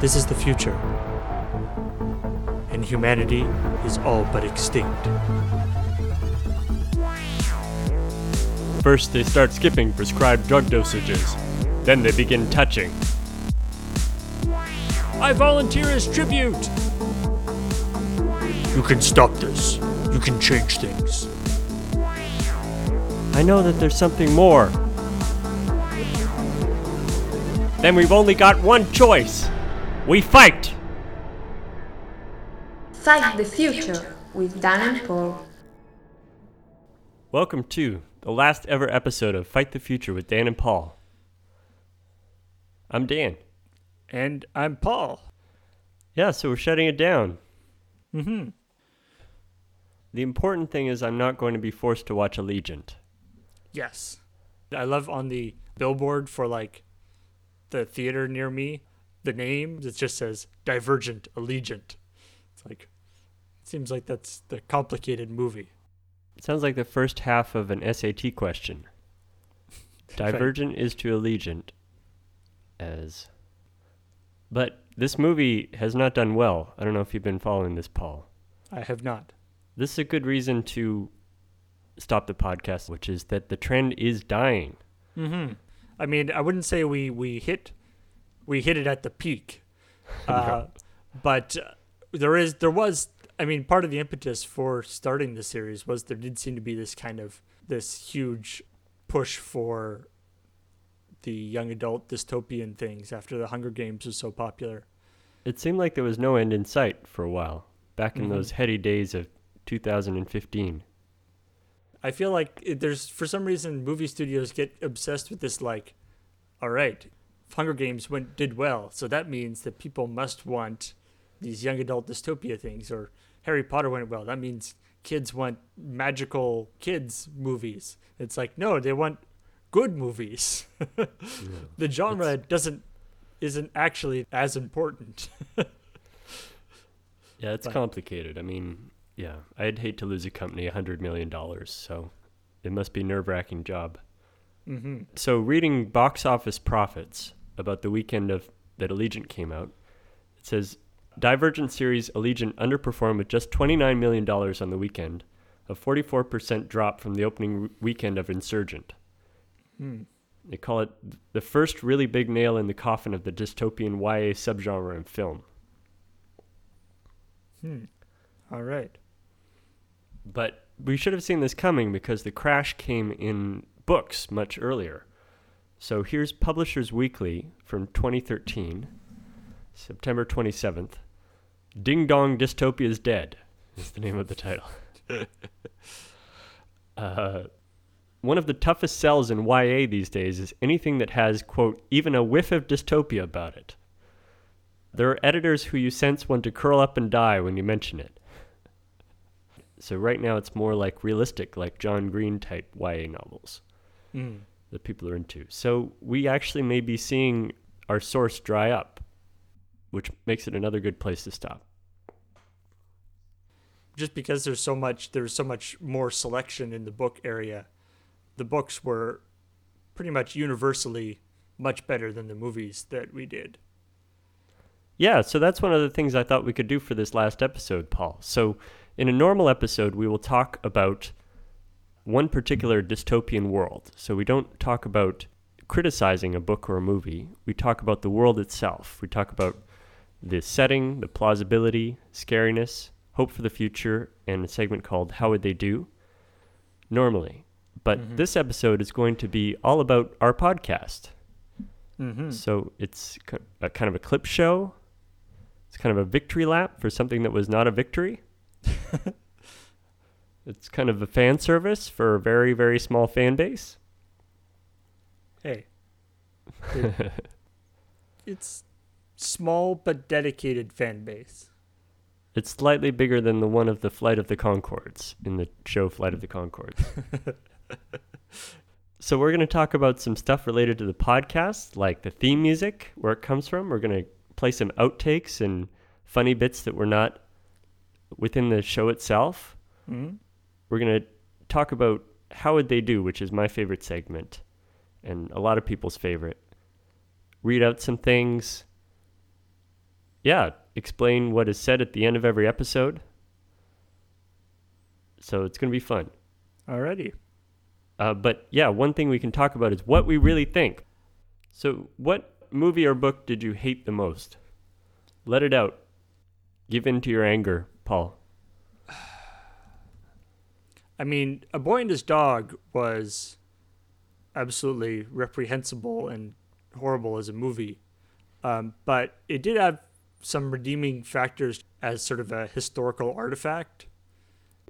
This is the future. And humanity is all but extinct. First, they start skipping prescribed drug dosages. Then they begin touching. I volunteer as tribute! You can stop this. You can change things. I know that there's something more. Then we've only got one choice. We fight! Fight the Future with Dan and Paul. Welcome to the last ever episode of Fight the Future with Dan and Paul. I'm Dan. And I'm Paul. Yeah, so we're shutting it down. Mm hmm. The important thing is I'm not going to be forced to watch Allegiant. Yes. I love on the billboard for like the theater near me, the name it just says Divergent Allegiant. It's like it seems like that's the complicated movie. It sounds like the first half of an SAT question. Divergent is to Allegiant as But this movie has not done well. I don't know if you've been following this, Paul. I have not. This is a good reason to stop the podcast, which is that the trend is dying. Mm-hmm. I mean, I wouldn't say we we hit we hit it at the peak, uh, but uh, there is there was. I mean, part of the impetus for starting the series was there did seem to be this kind of this huge push for the young adult dystopian things after the Hunger Games was so popular. It seemed like there was no end in sight for a while, back in Mhm. those heady days of 2015. I feel like there's for some reason movie studios get obsessed with this like, all right, Hunger Games went did well, so that means that people must want these young adult dystopia things, or Harry Potter went well, that means kids want magical kids movies. It's like no, they want good movies. the genre doesn't isn't actually as important. Yeah, it's But- complicated. I mean, yeah, I'd hate to lose a company a $100 million, so it must be a nerve wracking job. mm-hmm. So, reading box office profits about the weekend of that Allegiant came out, it says Divergent series Allegiant underperformed with just $29 million on the weekend, a 44% drop from the opening weekend of Insurgent. Hmm. They call it the first really big nail in the coffin of the dystopian YA subgenre in film. Hmm. All right. But we should have seen this coming because the crash came in books much earlier. So here's Publishers Weekly from 2013, September 27th. Ding Dong Dystopia's Dead is the name of the title. uh, one of the toughest sells in YA these days is anything that has, quote, even a whiff of dystopia about it. There are editors who you sense want to curl up and die when you mention it. So right now it's more like realistic, like John Green type YA novels Mm. That people are into. So we actually may be seeing our source dry up, which makes it another good place to stop. just because there's so much there's so much more selection in the book area the books were pretty much universally much better than the movies that we did Yeah, so that's one of the things I thought we could do for this last episode, Paul. So in a normal episode, we will talk about one particular dystopian world. So we don't talk about criticizing a book or a movie. We talk about the world itself. We talk about the setting, the plausibility, scariness, hope for the future, and a segment called How Would They Do? Normally. But Mhm. this episode is going to be all about our podcast. mm-hmm. So it's a kind of a clip show. It's kind of a victory lap for something that was not a victory. it's kind of a fan service for a very, very small fan base. hey it- it's small but dedicated fan base It's slightly bigger than the one of the Flight of the Concords in the show Flight of the Concords. so we're going to talk about some stuff related to the podcast, like the theme music, where it comes from. We're going to play some outtakes and funny bits that were not within the show itself. mm we're going to talk about how would they do, which is my favorite segment and a lot of people's favorite. Read out some things, yeah, explain what is said at the end of every episode. So it's going to be fun. Alrighty. Uh, but yeah, one thing we can talk about is what we really think. So, what movie or book did you hate the most? Let it out. Give in to your anger, Paul. I mean, A Boy and His Dog was absolutely reprehensible and horrible as a movie. Um, but it did have some redeeming factors as sort of a historical artifact.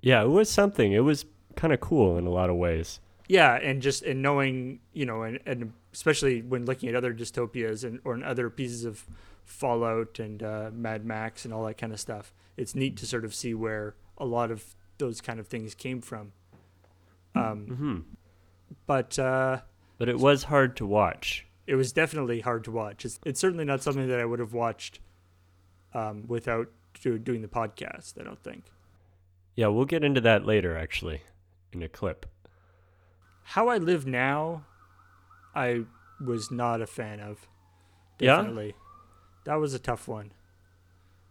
Yeah, it was something. It was kind of cool in a lot of ways. Yeah, and just in knowing, you know, and, and especially when looking at other dystopias and or in other pieces of Fallout and uh, Mad Max and all that kind of stuff, it's neat to sort of see where a lot of those kind of things came from. Um, hmm But uh, But it was hard to watch. it was definitely hard to watch. It's, it's certainly not something that I would have watched um, without do, doing the podcast. I don't think. Yeah, we'll get into that later, actually, in a clip. How I live now, I was not a fan of. Yeah? Definitely, that was a tough one.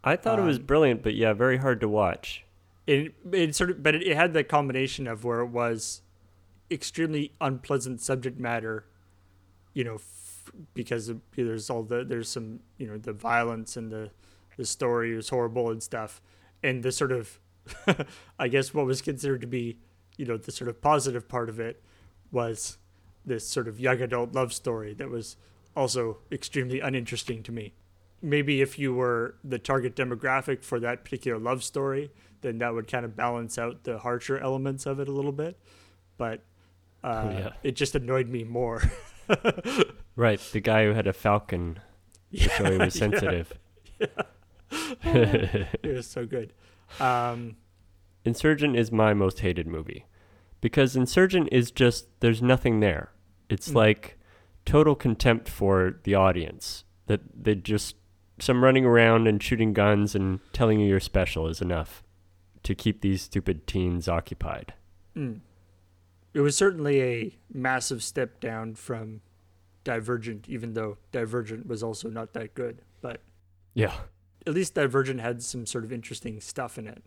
I thought it was Um, brilliant, but yeah, very hard to watch. It it sort of, but it, it had the combination of where it was extremely unpleasant subject matter, you know, f- because of, there's all the there's some you know the violence and the the story is horrible and stuff, and the sort of, I guess what was considered to be, you know, the sort of positive part of it was this sort of young adult love story that was also extremely uninteresting to me. Maybe if you were the target demographic for that particular love story, then that would kind of balance out the harsher elements of it a little bit. But uh, yeah. it just annoyed me more. Right, the guy who had a falcon to show he was yeah. sensitive. it was so good. Um, Insurgent is my most hated movie because Insurgent is just there's nothing there. It's Mm. like total contempt for the audience. That they just some running around and shooting guns and telling you you're special is enough to keep these stupid teens occupied. mm. It was certainly a massive step down from Divergent, even though Divergent was also not that good. But Yeah. at least Divergent had some sort of interesting stuff in it.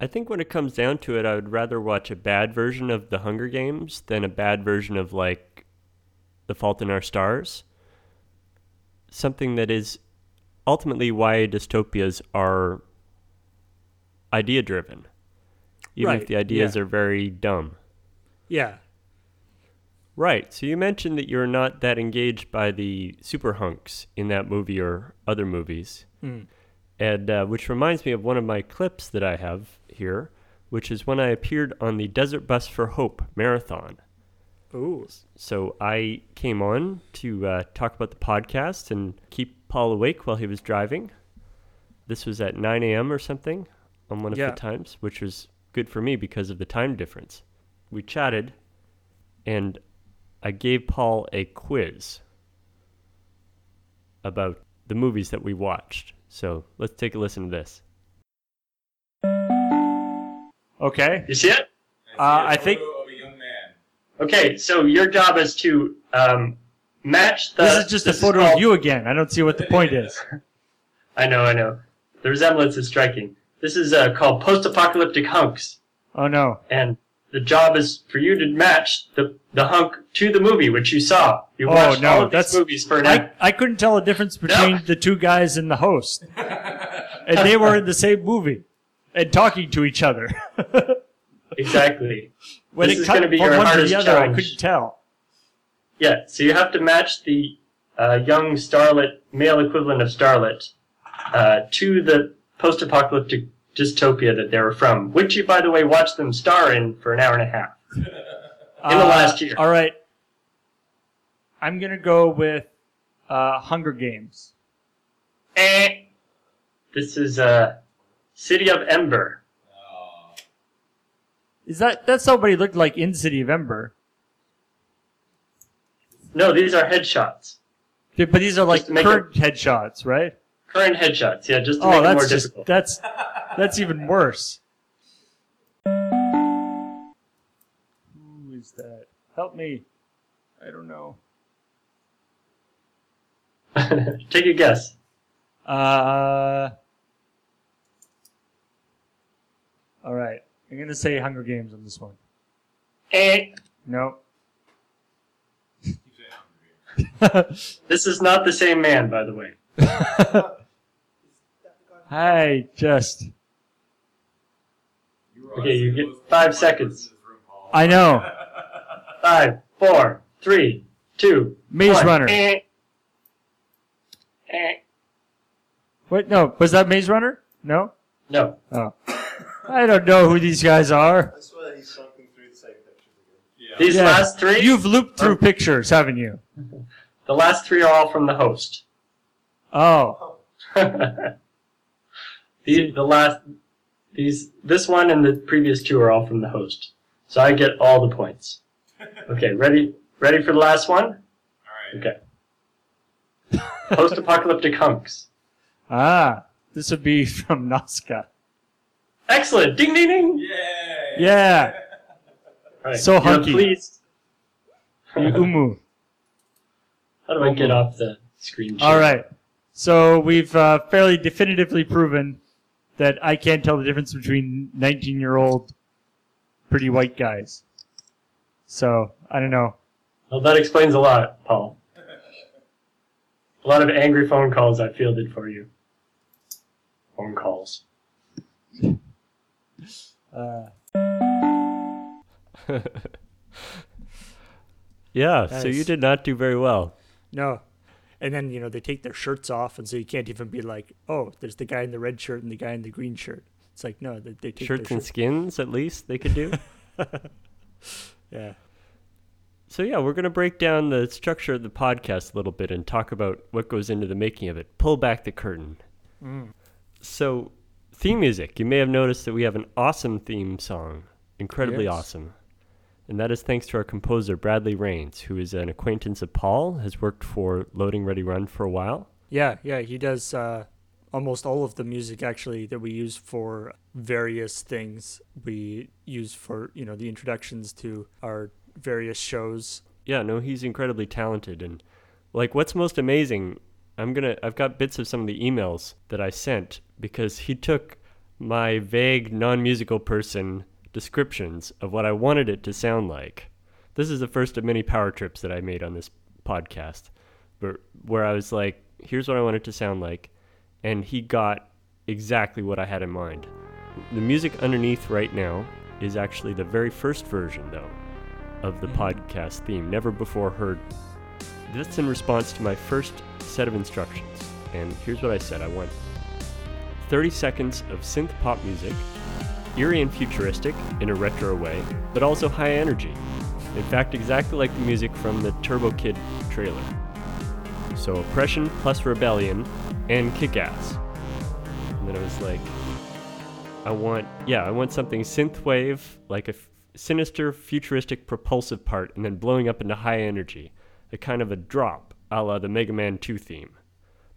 I think when it comes down to it, I would rather watch a bad version of The Hunger Games than a bad version of like The Fault in Our Stars. Something that is ultimately why dystopias are idea driven, even if the ideas yeah. are very dumb. Yeah. Right. So you mentioned that you're not that engaged by the super hunks in that movie or other movies. Mm. and uh, which reminds me of one of my clips that I have here, which is when I appeared on the Desert Bus for Hope marathon. Ooh. So I came on to uh, talk about the podcast and keep Paul awake while he was driving. This was at 9 a.m. or something on one of Yeah. the times, which was good for me because of the time difference. We chatted, and I gave Paul a quiz about the movies that we watched. So let's take a listen to this. Okay. You see it? Uh, I think of a young man. Okay, so your job is to um, match the. this is just a photo called- of you again. I don't see what the point is. I know, I know. The resemblance is striking. This is uh, called post-apocalyptic hunks, Oh no. and the job is for you to match the the hunk to the movie which you saw. You Oh, watched no, all of that's- these movies for an I, I couldn't tell the difference between the two guys and the host. And they were in the same movie and talking to each other. exactly. when This it is gonna be your one to hardest the other, I challenge. couldn't tell. Yeah, so you have to match the uh, young starlet, male equivalent of starlet, uh, to the post-apocalyptic dystopia that they were from, which you, by the way, watched them star in for an hour and a half. In the last year. All right. I'm going to go with uh, Hunger Games. Eh. This is uh, City of Ember. Is that that's not what he looked like in City of Ember? No, these are headshots. Yeah, But these are like Just to make current headshots, right? Current headshots, yeah, just to Oh, make it that's more just difficult. that's that's even worse. Who is that? Help me. I don't know. Take a guess. Uh, all right. I'm gonna say Hunger Games on this one. Eh, No. this is not the same man, by the way. Hi, just. Okay, you get five seconds. I know. Five, four, three, two, Maze one. Runner. Eh. Eh. Wait, no. Was that Maze Runner? No. No. Oh. I don't know who these guys are. I swear he's something through the same pictures again. These Yeah. last three, You've looped through Oh. pictures, haven't you? the last three are all from the host. Oh. the, the last, these, this one and the previous two are all from the host. So I get all the points. Okay, ready, ready for the last one? Alright. Okay. Post-apocalyptic hunks. Ah. This would be from Nazca. Excellent! Ding, ding, ding! Yay! Yeah. All right, So you know, hunky. Please. Umu. How do I get off the screen? All share? right. So we've uh, fairly definitively proven that I can't tell the difference between 19 year old pretty white guys. So, I don't know. Well, that explains a lot, Paul. A lot of angry phone calls I fielded for you. Phone calls. Uh, Yeah, so you did not do very well. No. And then, you know, they take their shirts off, and so you can't even be like, oh, there's the guy in the red shirt and the guy in the green shirt. It's like, no, they, they take Shirts their and skins, at least, they could do. Yeah. so, yeah, we're going to break down the structure of the podcast a little bit and talk about what goes into the making of it. Pull back the curtain. So, theme music. You may have noticed that we have an awesome theme song. Incredibly Yes. awesome. And that is thanks to our composer, Bradley Rains, who is an acquaintance of Paul, has worked for Loading Ready Run for a while. Yeah, yeah, he does uh, almost all of the music actually that we use for various things. We use for, you know, the introductions to our various shows. Yeah, no, he's incredibly talented and like what's most amazing, I'm to I've got bits of some of the emails that I sent because he took my vague non-musical person descriptions of what I wanted it to sound like. This is the first of many power trips that I made on this podcast, but where I was like, here's what I want it to sound like, and he got exactly what I had in mind. The music underneath right now is actually the very first version though of the mm-hmm. podcast theme, never before heard. That's in response to my first set of instructions. And here's what I said I want 30 seconds of synth pop music, eerie and futuristic in a retro way, but also high energy. In fact, exactly like the music from the Turbo Kid trailer. So, oppression plus rebellion and kick ass. And then I was like, I want, yeah, I want something synthwave, like a f- sinister, futuristic, propulsive part, and then blowing up into high energy, a kind of a drop, a la the Mega Man 2 theme.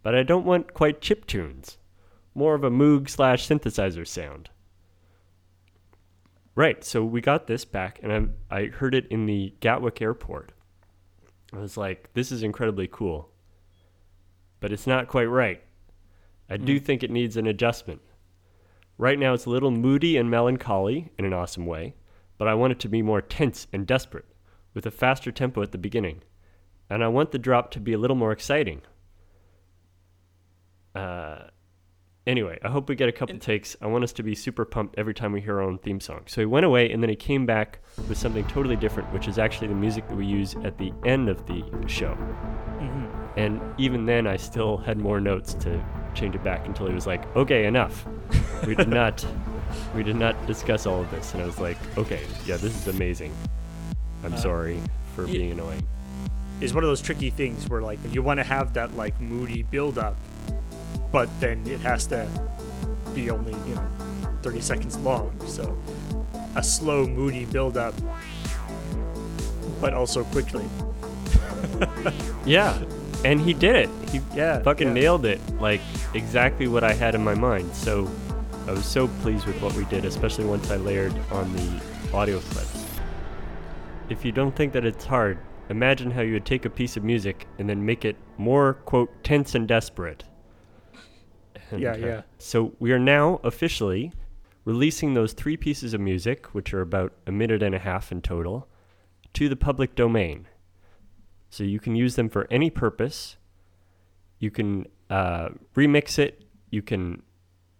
But I don't want quite chip tunes, more of a Moog slash synthesizer sound. Right, so we got this back, and I, I heard it in the Gatwick airport. I was like, this is incredibly cool. But it's not quite right. I do think it needs an adjustment. Right now, it's a little moody and melancholy in an awesome way, but I want it to be more tense and desperate, with a faster tempo at the beginning. And I want the drop to be a little more exciting. Uh, anyway, I hope we get a couple takes. I want us to be super pumped every time we hear our own theme song. So he went away, and then he came back with something totally different, which is actually the music that we use at the end of the show. Mm-hmm. And even then, I still had more notes to change it back until he was like, "Okay, enough. We did not, we did not discuss all of this." And I was like, "Okay, yeah, this is amazing. I'm uh, sorry for ye- being annoying." Is one of those tricky things where like you want to have that like moody build up, but then it has to be only, you know, 30 seconds long. So a slow moody build up but also quickly. Yeah, and he did it. He Yeah, fucking yeah. nailed it. Like exactly what I had in my mind. So I was so pleased with what we did, especially once I layered on the audio clips. If you don't think that it's hard, imagine how you would take a piece of music and then make it more quote tense and desperate. And, Yeah, uh, yeah. So we are now officially releasing those three pieces of music, which are about a minute and a half in total, to the public domain. So you can use them for any purpose. You can uh, remix it. You can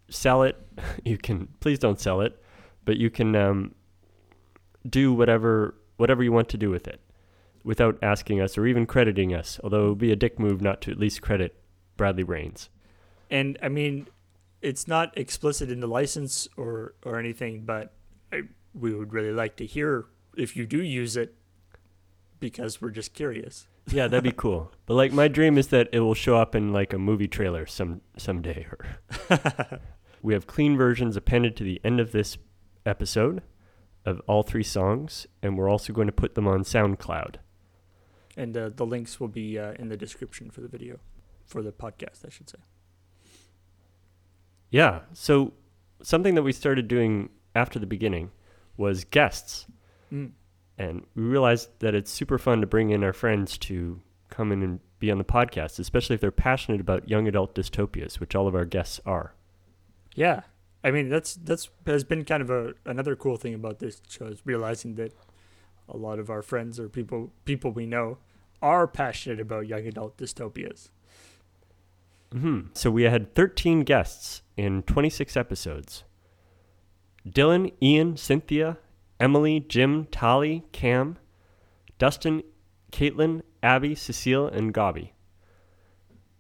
sell it. You can please don't sell it, but you can um, do whatever whatever you want to do with it, without asking us or even crediting us. Although it would be a dick move not to at least credit Bradley Rains. And I mean, it's not explicit in the license or or anything, but I, we would really like to hear if you do use it, because we're just curious. Yeah, that'd be cool. But like my dream is that it will show up in like a movie trailer some someday. Or we have clean versions appended to the end of this episode of all three songs, and we're also going to put them on SoundCloud. And uh, the links will be uh, in the description for the video, for the podcast, I should say. Yeah. So something that we started doing after the beginning was guests. Mm. And we realized that it's super fun to bring in our friends to come in and be on the podcast, especially if they're passionate about young adult dystopias, which all of our guests are. Yeah, I mean that's that's has been kind of a another cool thing about this show is realizing that a lot of our friends or people people we know are passionate about young adult dystopias. hmm So we had 13 guests in 26 episodes. Dylan, Ian, Cynthia, Emily, Jim, Tali, Cam, Dustin, Caitlin, Abby, Cecile, and Gabi.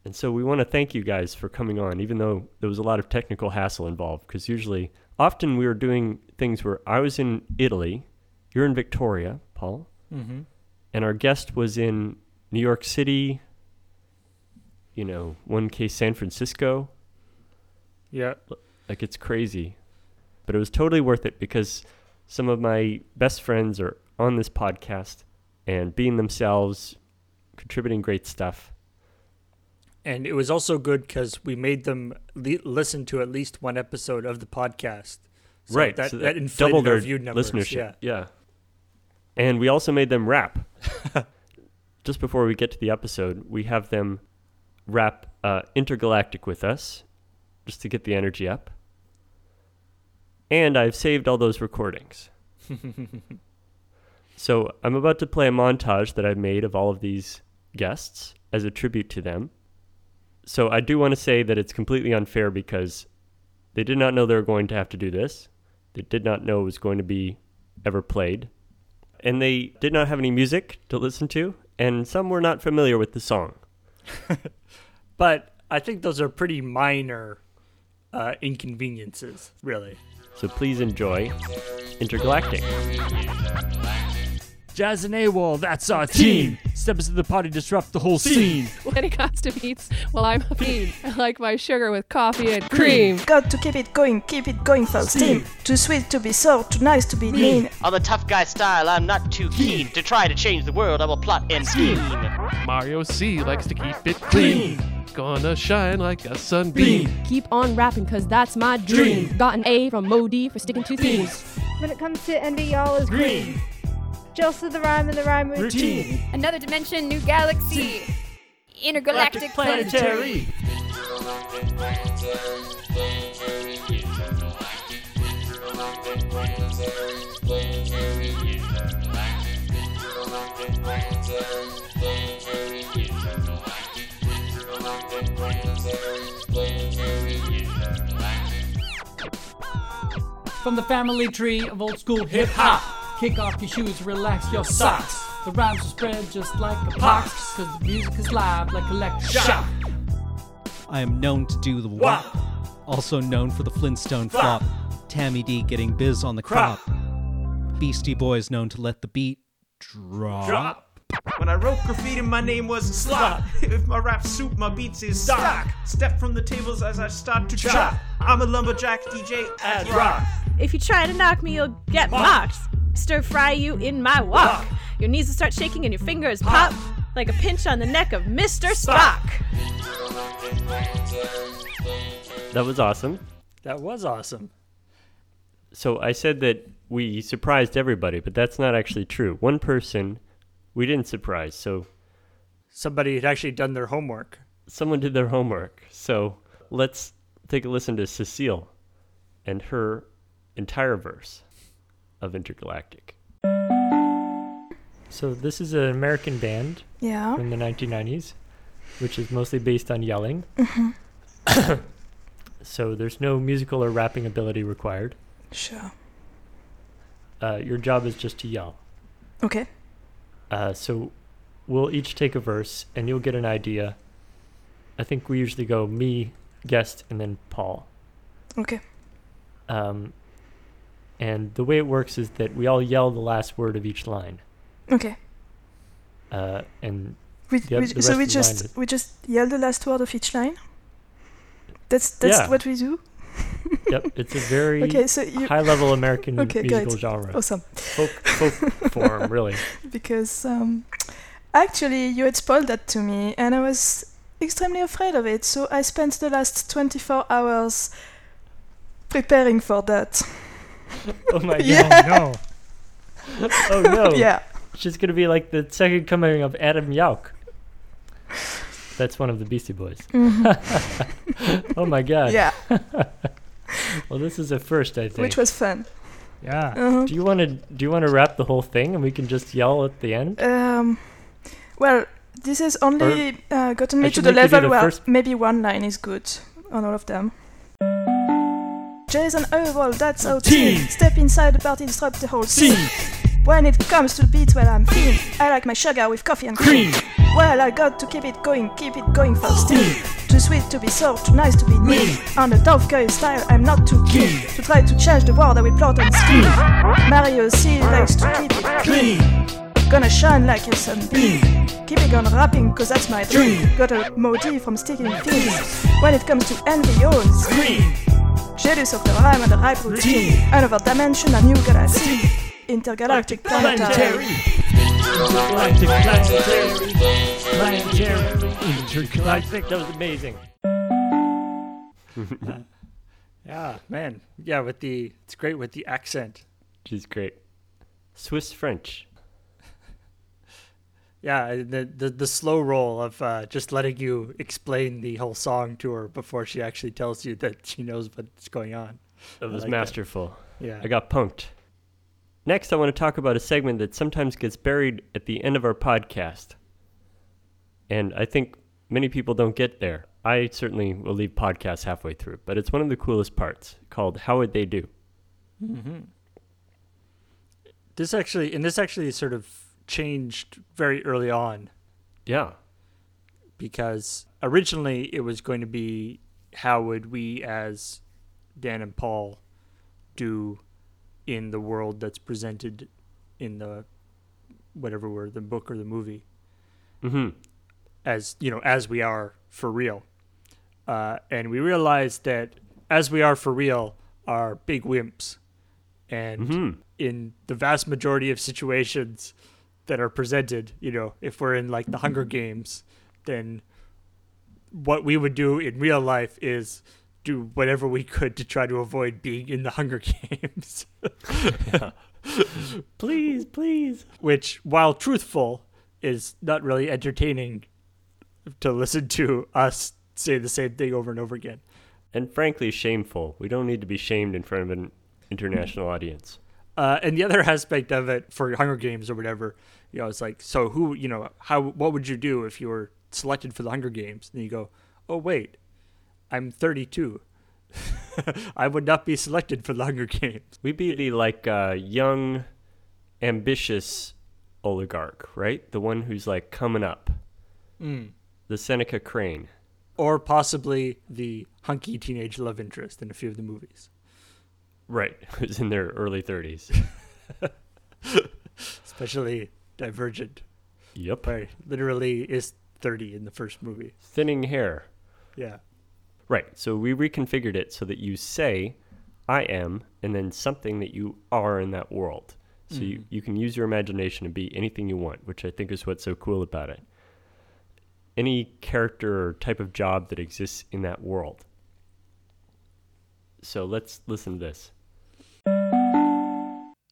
And so we want to thank you guys for coming on, even though there was a lot of technical hassle involved. Because usually, often we were doing things where I was in Italy, you're in Victoria, Paul, Mm-hmm. and our guest was in New York City, you know, one case San Francisco. Yeah, Like it's crazy. But it was totally worth it because some of my best friends are on this podcast and being themselves, contributing great stuff. and it was also good because we made them li- listen to at least one episode of the podcast. So right. That so that, inflated doubled our their view numbers. listenership. Yeah. yeah. And we also made them rap. Just before we get to the episode, we have them rap uh, Intergalactic with us, just to get the energy up. And I've saved all those recordings. so I'm about to play a montage that I've made of all of these guests as a tribute to them. So I do want to say that it's completely unfair because they did not know they were going to have to do this. They did not know it was going to be ever played. And they did not have any music to listen to, and some were not familiar with the song. But I think those are pretty minor uh, inconveniences, really. So please enjoy Intergalactic. Jazz and AWOL, that's our team. Step into the party, disrupt the whole scene. when it comes to beats, well, I'm a fiend. I like my sugar with coffee and cream. Got to keep it going, keep it going full steam. Too sweet to be sour, too nice to be mean. On the tough guy style, I'm not too keen to try to change the world. I will plot and scheme. Mario C likes to keep it clean. Gonna shine like a sunbeam. Keep on rapping, cause that's my dream. Got an A from Modi for sticking to themes. When it comes to envy, y'all is green. Just the rhyme and the rhyme routine. Another dimension, new galaxy. Intergalactic planetary. From the family tree of old school hip hop. Kick off your shoes, relax your socks. The rhymes will spread just like a pox, cause the music is live like electric shock. I am known to do the wop. Also known for the Flintstone flop. Tammy D getting biz on the crop. Beastie Boys known to let the beat drop. When I wrote graffiti, my name was Slot. if my rap soup, my beats is stock. Step from the tables as I start to chop. I'm a lumberjack DJ at rock. If you try to knock me, you'll get mocked. Stir fry you in my wok. Your knees will start shaking and your fingers pop like a pinch on the neck of Mr. Spock. That was awesome. That was awesome. So I said that we surprised everybody, but that's not actually true. One person we didn't surprise, so Somebody had actually done their homework. someone did their homework. So let's take a listen to Cecile and her entire verse of Intergalactic. So this is an American band Yeah. from the 1990s, which is mostly based on yelling. Mhm. so there's no musical or rapping ability required. Sure. Uh, your job is just to yell. Okay. Uh, so we'll each take a verse, and you'll get an idea. I think we usually go me, guest, and then Paul. Okay. Um, and the way it works is that we all yell the last word of each line. Okay. Uh, and We, the, we, the so we of the line just is- we just yell the last word of each line. That's that's Yeah. what we do. Yep, it's a very Okay, so you- high-level American Okay, musical great. genre. Awesome. Folk, folk form, really. because um, actually you had spoiled that to me and I was extremely afraid of it. So I spent the last 24 hours preparing for that. Oh my god! Yeah. no! oh no! Yeah. She's gonna be like the second coming of Adam Yauch. That's one of the Beastie Boys. Mhm. oh my god! Yeah. Well, this is a first, I think. Which was fun. Yeah. Uh-huh. Do you want to do you want to wrap the whole thing and we can just yell at the end? Um, well, this has only uh, gotten I me to the make you do level the where first- maybe one line is good on all of them. Jason Overall, that's our team. Step inside the party, disrupt the whole scene. When it comes to the beat, well, I'm keen. I like my sugar with coffee and cream. Well, I got to keep it going, keep it going for steam. Too sweet to be sour, too nice to be mean. On the tough guy style, I'm not too keen to try to change the world. I will plot and scheme. Mario C likes to keep it clean. Gonna shine like a sunbeam. Keeping on rapping, cause that's my dream. Got a motif from sticking things. When it comes to envy, oh, scream. Jealous of the rhyme and the rhyme routine. Another dimension, a new galaxy. Intergalactic planetary. Galactic, planetary, planetary, intergalactic. That was amazing. Yeah, man. Yeah, with the it's great with the accent. She's great. Swiss French. Yeah, the the, the slow roll of uh, just letting you explain the whole song to her before she actually tells you that she knows what's going on. It was like masterful. Yeah. I got punked. Next, I want to talk about a segment that sometimes gets buried at the end of our podcast. And I think many people don't get there. I certainly will leave podcasts halfway through, but it's one of the coolest parts called How Would They Do? hmm This actually, and this actually sort of changed very early on. Yeah. Because originally it was going to be how would we, as Dan and Paul, do in the world that's presented in the whatever were the book or the movie. Mhm. As you know, as we are for real, uh, and we realized that as we are for real are big wimps, and Mhm. in the vast majority of situations that are presented, you know, if we're in like the Hunger Games, then what we would do in real life is do whatever we could to try to avoid being in the Hunger Games. please, please. Which, while truthful, is not really entertaining to listen to us say the same thing over and over again. And frankly, shameful. We don't need to be shamed in front of an international audience. Uh, and the other aspect of it for Hunger Games or whatever, you know, it's like, so who, you know, how, what would you do if you were selected for the Hunger Games? And you go, oh wait, I'm 32. I would not be selected for longer Games. We'd be the like uh, young, ambitious oligarch, right? The one who's like coming up. Mm. The Seneca Crane. Or possibly the hunky teenage love interest in a few of the movies. Right, who's in their early 30s. Especially Divergent. Yep. Where literally is 30 in the first movie. Thinning hair. Yeah. Right, so we reconfigured it so that you say, I am, and then something that you are in that world. So you, Mhm. you can use your imagination to be anything you want, which I think is what's so cool about it. Any character or type of job that exists in that world. So let's listen to this.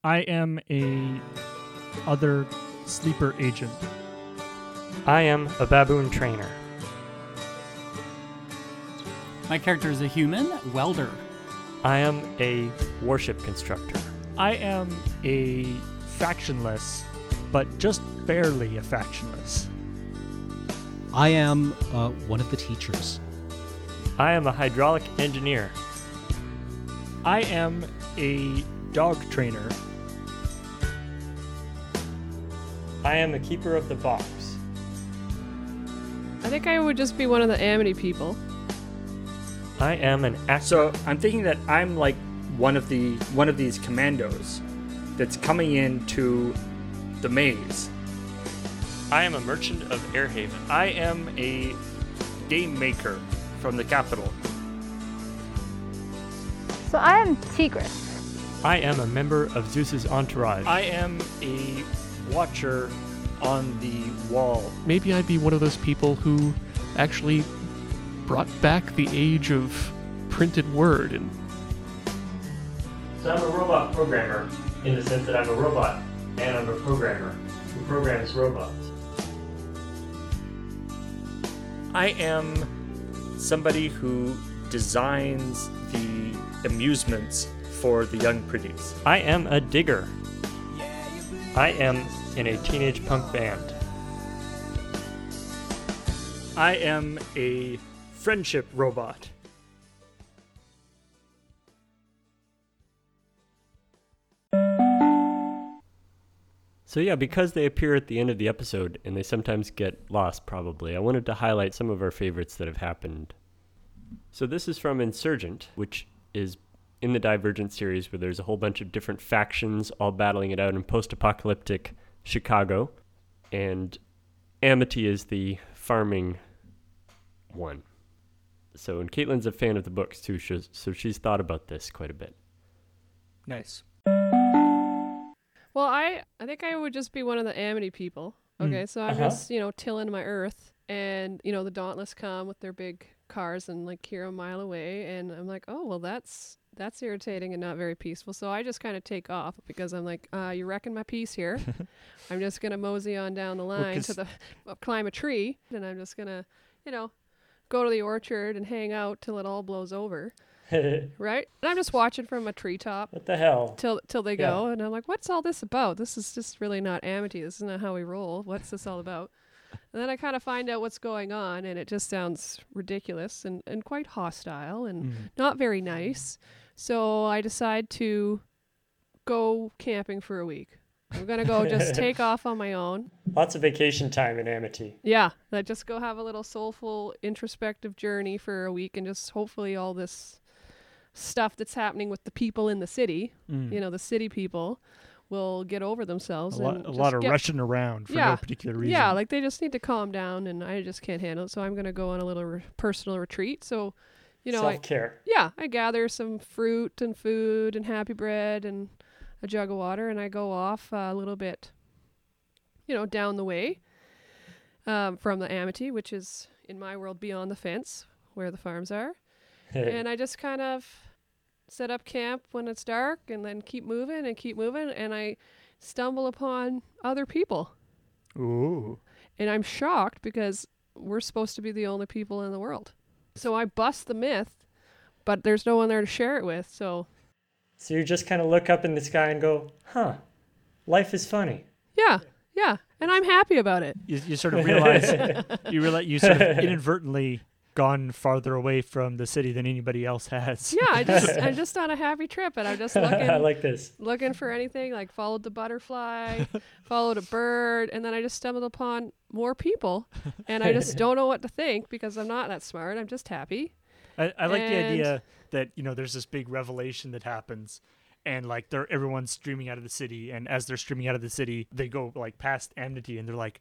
I am a other sleeper agent. I am a baboon trainer. My character is a human welder. I am a warship constructor. I am a factionless, but just barely a factionless. I am uh, one of the teachers. I am a hydraulic engineer. I am a dog trainer. I am a keeper of the box. I think I would just be one of the Amity people. I am an actor. So I'm thinking that I'm like one of the one of these commandos that's coming into the maze. I am a merchant of Airhaven. I am a game maker from the capital. So I am Tigris. I am a member of Zeus's entourage. I am a watcher on the wall. Maybe I'd be one of those people who actually brought back the age of printed word and So I'm a robot programmer in the sense that I'm a robot and I'm a programmer who programs robots. I am somebody who designs the amusements for the young pretties. I am a digger. I am in a teenage punk band. I am a friendship robot. So yeah, because they appear at the end of the episode and they sometimes get lost probably, I wanted to highlight some of our favorites that have happened. So this is from Insurgent, which is in the Divergent series where there's a whole bunch of different factions all battling it out in post-apocalyptic Chicago. And Amity is the farming one. So and Caitlin's a fan of the books too, she's- so she's thought about this quite a bit. Nice. Well, I I think I would just be one of the Amity people. Mm. Okay, so I'm Uh-huh. just you know tilling my earth, and you know the Dauntless come with their big cars and like here a mile away, and I'm like, oh well, that's that's irritating and not very peaceful. So I just kind of take off because I'm like, uh, you're wrecking my peace here. I'm just gonna mosey on down the Well, line to 'cause- the uh, climb a tree, and I'm just gonna you know go to the orchard and hang out till it all blows over. right? And I'm just watching from a treetop. What the hell? Till till they Yeah. go, and I'm like, what's all this about? This is just really not Amity. This is not how we roll. What's this all about? And then I kind of find out what's going on, and it just sounds ridiculous and, and quite hostile and Mm. not very nice. So I decide to go camping for a week. I'm gonna go just take off on my own. Lots of vacation time in Amity. Yeah, I just go have a little soulful, introspective journey for a week, and just hopefully all this stuff that's happening with the people in the city, Mm. you know, the city people, will get over themselves. A lot- and a just lot of get- rushing around for no particular reason. Yeah, like they just need to calm down, and I just can't handle it. So I'm gonna go on a little re- personal retreat. So, you know, Self-care. yeah, I gather some fruit and food and happy bread and a jug of water, and I go off a little bit, you know, down the way um, from the Amity, which is in my world beyond the fence where the farms are. and I just kind of set up camp when it's dark and then keep moving and keep moving. And I stumble upon other people. Ooh. And I'm shocked because we're supposed to be the only people in the world. So I bust the myth, but there's no one there to share it with. So So you just kind of look up in the sky and go, huh, life is funny. yeah, yeah. And I'm happy about it. You, you sort of realize you realize you sort of inadvertently gone farther away from the city than anybody else has. Yeah, I just I'm just on a happy trip and I'm just looking I like this. looking for anything, like followed the butterfly, followed a bird, and then I just stumbled upon more people and I just don't know what to think because I'm not that smart. I'm just happy. I, I like the idea that you know there's this big revelation that happens, and like they're everyone's streaming out of the city, and as they're streaming out of the city, they go like past Amity, and they're like,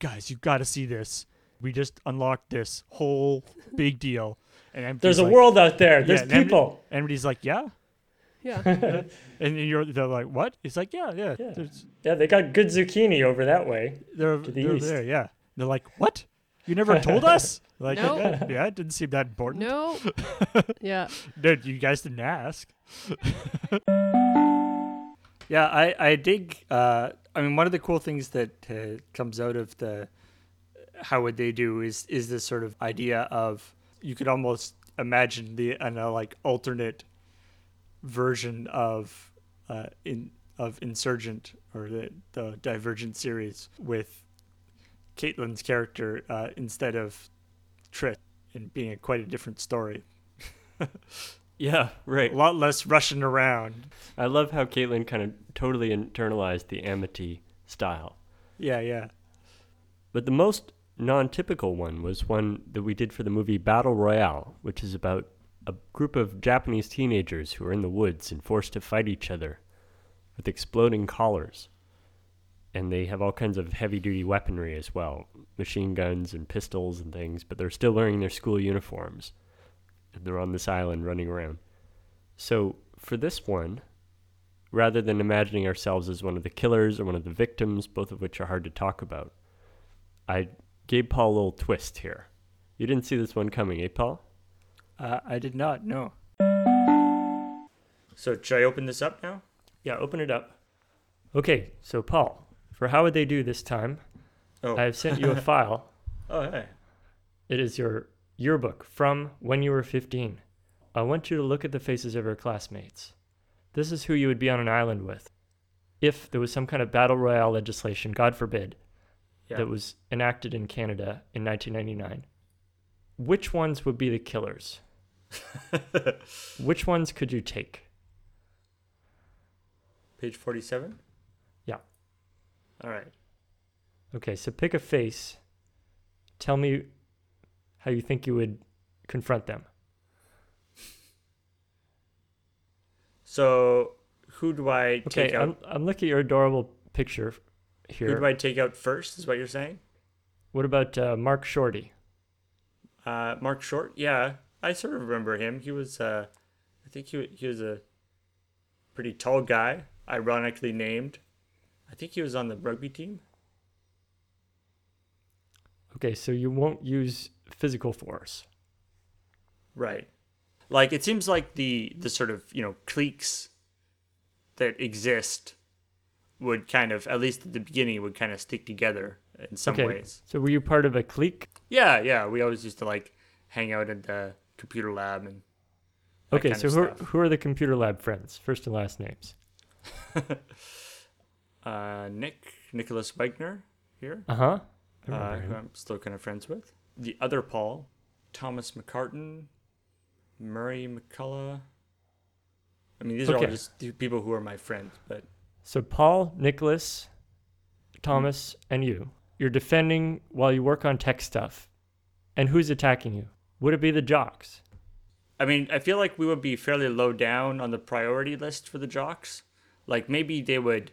"Guys, you got to see this. We just unlocked this whole big deal." And Amity's There's a world out there. There's people. and Amity- people. Amity's like, "Yeah." Yeah. and you're they're like, "What?" It's like, "Yeah, yeah." Yeah. Yeah, they got good zucchini over that way. they're to the they're east. there, yeah. They're like, "What? You never told us?" Like, No. yeah, yeah, it didn't seem that important. No. Yeah. Dude, you guys didn't ask. Yeah, I I dig. Uh, I mean, one of the cool things that uh, comes out of the how would they do is is this sort of idea of you could almost imagine the an uh, like alternate version of uh, in of Insurgent or the the Divergent series with Caitlin's character uh, instead of Trish and being a quite a different story. Yeah, right. A lot less rushing around. I love how Caitlin kind of totally internalized the Amity style. Yeah, yeah. But the most non typical one was one that we did for the movie Battle Royale, which is about a group of Japanese teenagers who are in the woods and forced to fight each other with exploding collars. And they have all kinds of heavy duty weaponry as well machine guns and pistols and things, but they're still wearing their school uniforms. And they're on this island running around. So for this one, rather than imagining ourselves as one of the killers or one of the victims, both of which are hard to talk about, I gave Paul a little twist here. You didn't see this one coming, eh, Paul? Uh, I did not. No. So should I open this up now? Yeah, open it up. Okay, so Paul, for how would they do this time? Oh. I've sent you a file. oh, hey. It is your yearbook from when you were 15. I want you to look at the faces of your classmates. This is who you would be on an island with if there was some kind of battle royale legislation, God forbid, yeah. that was enacted in Canada in 1999. Which ones would be the killers? which ones could you take? Page 47? All right. Okay, so pick a face. Tell me how you think you would confront them. So who do I take Okay, out? I'm, I'm looking at your adorable picture here. Who do I take out first? Is what you're saying? What about uh, Mark Shorty? Uh, Mark Short. Yeah, I sort of remember him. He was, uh, I think he he was a pretty tall guy, ironically named. I think he was on the rugby team. Okay, so you won't use physical force. Right. Like it seems like the the sort of you know cliques that exist would kind of at least at the beginning would kind of stick together in some okay, ways. so were you part of a clique? Yeah, yeah. We always used to like hang out at the computer lab and. Okay, so who are, who are the computer lab friends? First and last names. uh, Nick Nicholas Wegner here. Uh-huh. Uh, who. I'm still kind of friends with. The other Paul, Thomas McCartan, Murray McCullough. I mean, these are all just people who are my friends, but So Paul, Nicholas, Thomas, and you. You're defending while you work on tech stuff. And who's attacking you? Would it be the jocks? I mean, I feel like we would be fairly low down on the priority list for the jocks. Like maybe they would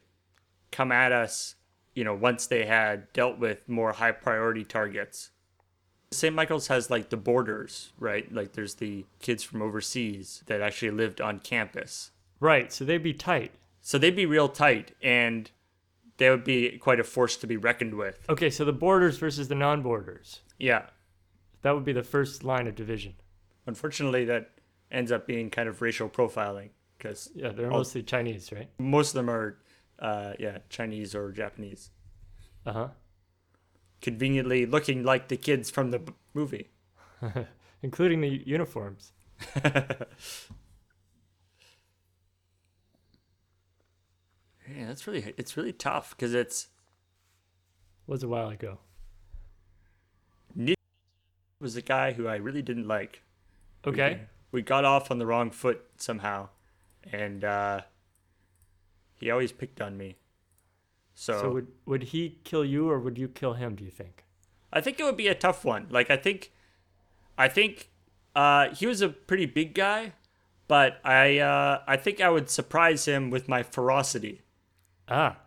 come at us, you know, once they had dealt with more high priority targets. St. Michael's has like the boarders, right? Like there's the kids from overseas that actually lived on campus. Right, so they'd be tight. So they'd be real tight and they would be quite a force to be reckoned with. Okay, so the boarders versus the non-boarders. Yeah. That would be the first line of division. Unfortunately, that ends up being kind of racial profiling because Yeah, they're mostly Chinese, right? Most of them are, uh, yeah, Chinese or Japanese. Uh huh. Conveniently looking like the kids from the b- movie. Including the uniforms. Yeah, that's really it's really tough because it's Was a while ago. Nick was a guy who I really didn't like. Okay. We, we got off on the wrong foot somehow, and uh, he always picked on me. So, So would would he kill you or would you kill him? Do you think? I think it would be a tough one. Like I think, I think uh, he was a pretty big guy, but I uh, I think I would surprise him with my ferocity. Ah,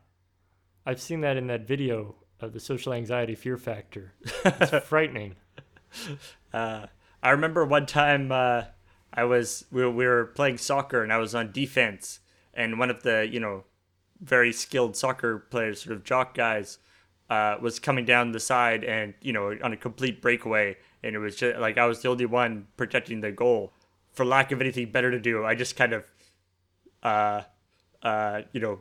I've seen that in that video of the social anxiety fear factor. It's frightening. Uh, I remember one time uh, I was we were, we were playing soccer and I was on defense and one of the you know very skilled soccer players, sort of jock guys, uh, was coming down the side and you know on a complete breakaway and it was just like I was the only one protecting the goal. For lack of anything better to do, I just kind of uh, uh, you know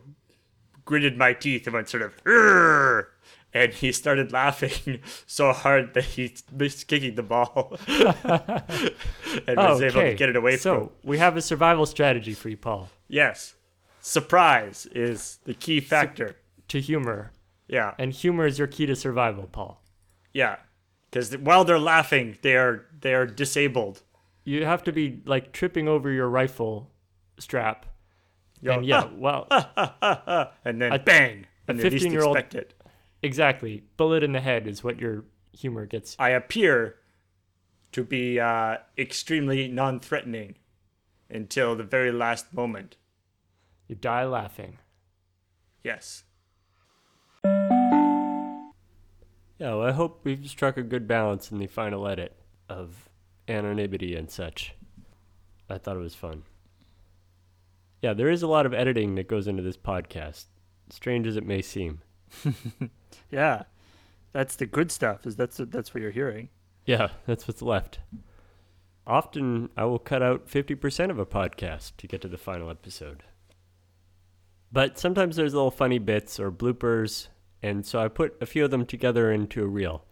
gritted my teeth and went sort of "Urgh," and he started laughing so hard that he missed kicking the ball and was able to get it away so from we have a survival strategy for you, Paul. Yes. Surprise is the key factor. to humor. Yeah. And humor is your key to survival, Paul. Yeah. Because while they're laughing, they are they are disabled. You have to be like tripping over your rifle strap. Yo, and yeah, "Ah, well, and then a- bang, A and they least fifteen-year-old, expect it. exactly, bullet in the head is what your humor gets. I appear to be uh, extremely non-threatening until the very last moment. You die laughing. Yes. Yeah, well, I hope we've struck a good balance in the final edit of anonymity and such. I thought it was fun. Yeah, there is a lot of editing that goes into this podcast, strange as it may seem. Yeah, that's the good stuff. Is that's that's what you're hearing. Yeah, that's what's left. Often I will cut out 50% of a podcast to get to the final episode. But sometimes there's little funny bits or bloopers, and so I put a few of them together into a reel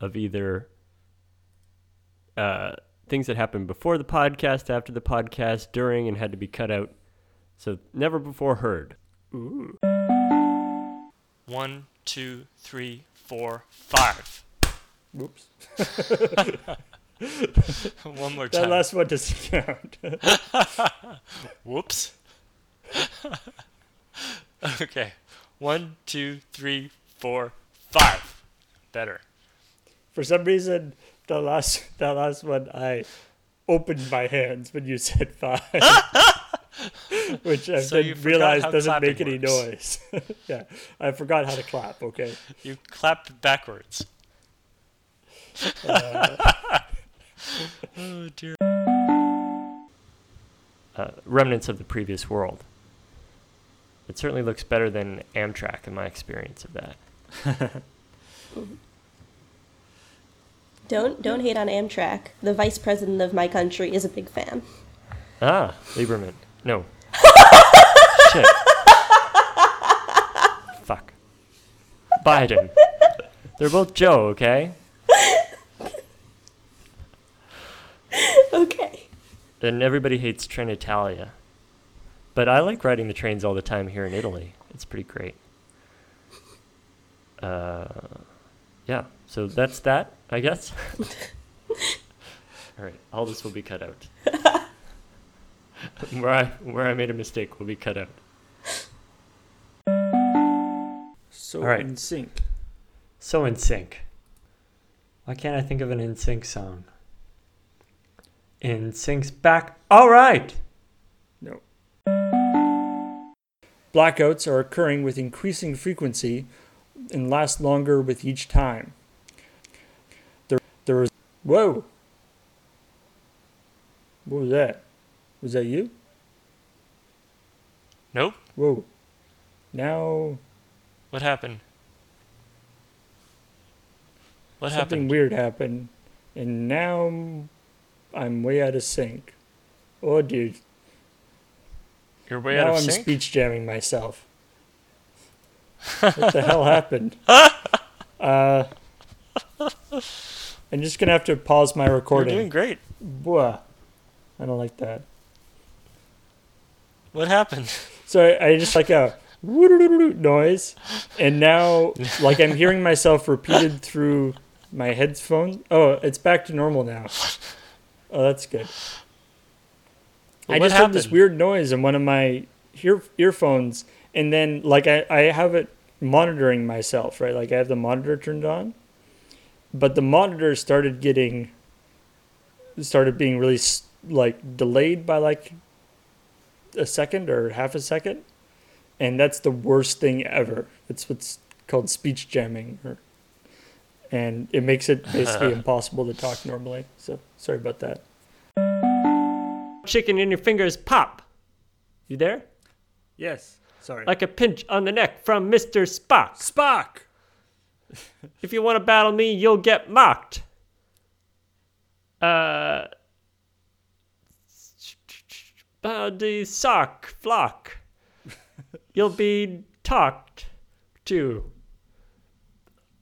of either uh, things that happened before the podcast, after the podcast, during, and had to be cut out. So never before heard. Ooh. One, two, three, four, five. Whoops. one more That last one doesn't count. Whoops. okay. One, two, three, four, five. Better. For some reason, the last that last one, I opened my hands when you said five, which I So you then realized doesn't make any works. noise. yeah, I forgot how to clap. Okay. You clapped backwards. Uh, oh dear. uh, remnants of the previous world. It certainly looks better than Amtrak in my experience of that. Don't don't hate on Amtrak. The vice president of my country is a big fan. Ah, Lieberman. No. Shit. Fuck. Biden. They're both Joe, okay? okay. And everybody hates Trenitalia. But I like riding the trains all the time here in Italy. It's pretty great. Uh, yeah, so that's that, I guess. all right, all this will be cut out. where I where I made a mistake will be cut out. So All right. in sync. So in sync. Why can't I think of an in sync song? In sync's back. All right. Blackouts are occurring with increasing frequency and last longer with each time. There, there was. Whoa! What was that? Was that you? Nope. Whoa. Now What happened? What happened? something happened? weird happened, and now I'm way out of sync. Oh, dude. You're way now out of I'm sync? speech jamming myself. what the hell happened? Uh, I'm just gonna have to pause my recording. You're doing great. Bwah. I don't like that. What happened? So I, I just like a noise, and now like I'm hearing myself repeated through my headphones. Oh, it's back to normal now. Oh, that's good. Well, I just heard this weird noise in one of my ear earphones, and then like I, I have it monitoring myself, right? Like I have the monitor turned on, but the monitor started getting started being really like delayed by like a second or half a second, and that's the worst thing ever. It's what's called speech jamming, or, and it makes it basically impossible to talk normally. So sorry about that. Chicken in your fingers pop. You there? Yes. Sorry. Like a pinch on the neck from Mr. Spock. Spock! if you want to battle me, you'll get mocked. Uh. the sock flock. You'll be talked to.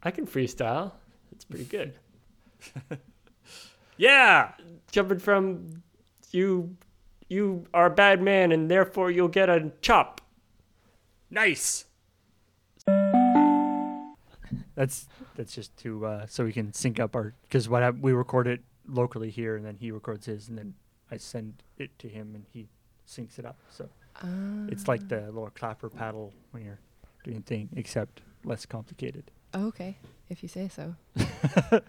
I can freestyle. It's pretty good. yeah. Jumping from you you are a bad man and therefore you'll get a chop. Nice. That's that's just to uh, so we can sync up our because what hap- we record it locally here and then he records his and then I send it to him and he syncs it up. So it's like the little clapper paddle when you're doing thing, except less complicated. Okay, if you say so.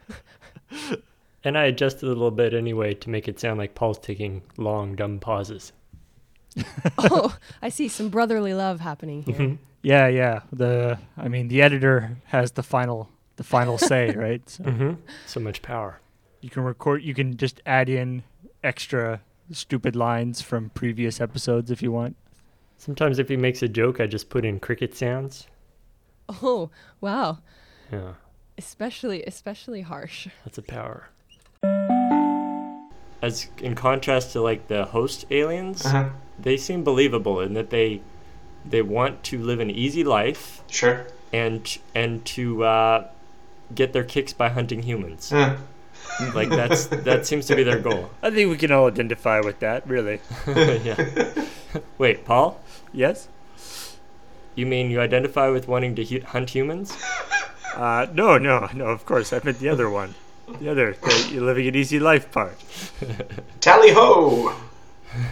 And I adjusted a little bit anyway to make it sound like Paul's taking long, dumb pauses. oh, I see some brotherly love happening here. Mhm. Yeah, yeah. The I mean the editor has the final the final say, right? So Mhm. So much power. You can record you can just add in extra stupid lines from previous episodes if you want. Sometimes if he makes a joke, I just put in cricket sounds. Oh, wow. Yeah, Especially, especially harsh. that's a power. As in contrast to like the host aliens, Uh-huh. they seem believable in that they they want to live an easy life. Sure. And and to uh, get their kicks by hunting humans. Uh. like that's that seems to be their goal. I think we can all identify with that, really. yeah. Wait, Paul? Yes? You mean you identify with wanting to hu- hunt humans? Uh, no, no, no. Of course, I meant the other one. The other, the you're living an easy life part. Tally ho!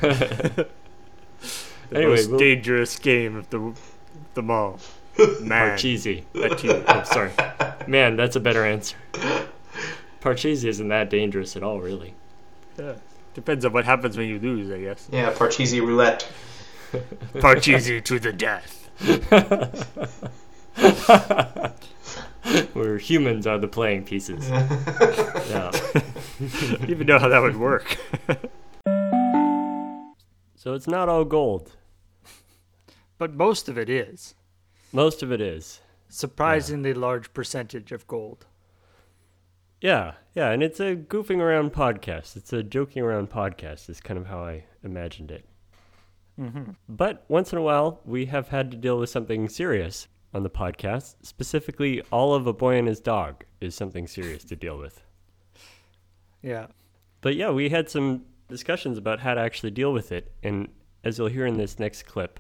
the Anyway, most we'll- dangerous game of the them all. Man, Parcheesi. That. I'm oh, sorry. Man, that's a better answer. Parcheesi isn't that dangerous at all, really. Yeah. Depends on what happens when you lose, I guess. Yeah, Parcheesi roulette. Parcheesi to the death. Where humans are the playing pieces. yeah. Didn't even know how that would work. So it's not all gold. But most of it is. Most of it is. Surprisingly large percentage of gold. Yeah, yeah, and it's a goofing around podcast. It's a joking around podcast, is kind of how I imagined it. Mhm. But once in a while, we have had to deal with something serious on the podcast. Specifically, all of a boy and his dog is something serious to deal with. Yeah. But yeah, we had some discussions about how to actually deal with it. And as you'll hear in this next clip,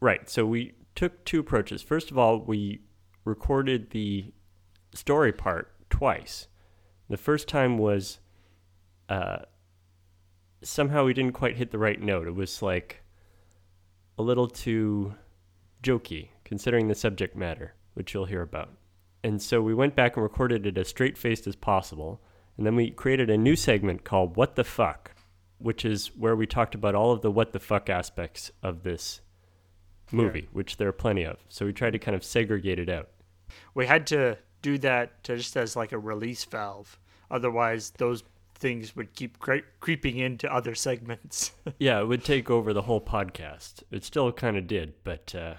right, so we took two approaches. First of all, we recorded the story part twice. The first time was uh, somehow we didn't quite hit the right note. It was like a little too jokey, considering the subject matter, which you'll hear about. And so we went back and recorded it as straight faced as possible. And then we created a new segment called What the Fuck, which is where we talked about all of the what the fuck aspects of this movie, which there are plenty of. So we tried to kind of segregate it out. We had to do that to just as like a release valve. Otherwise, those things would keep cre- creeping into other segments. yeah, it would take over the whole podcast. It still kind of did, but uh,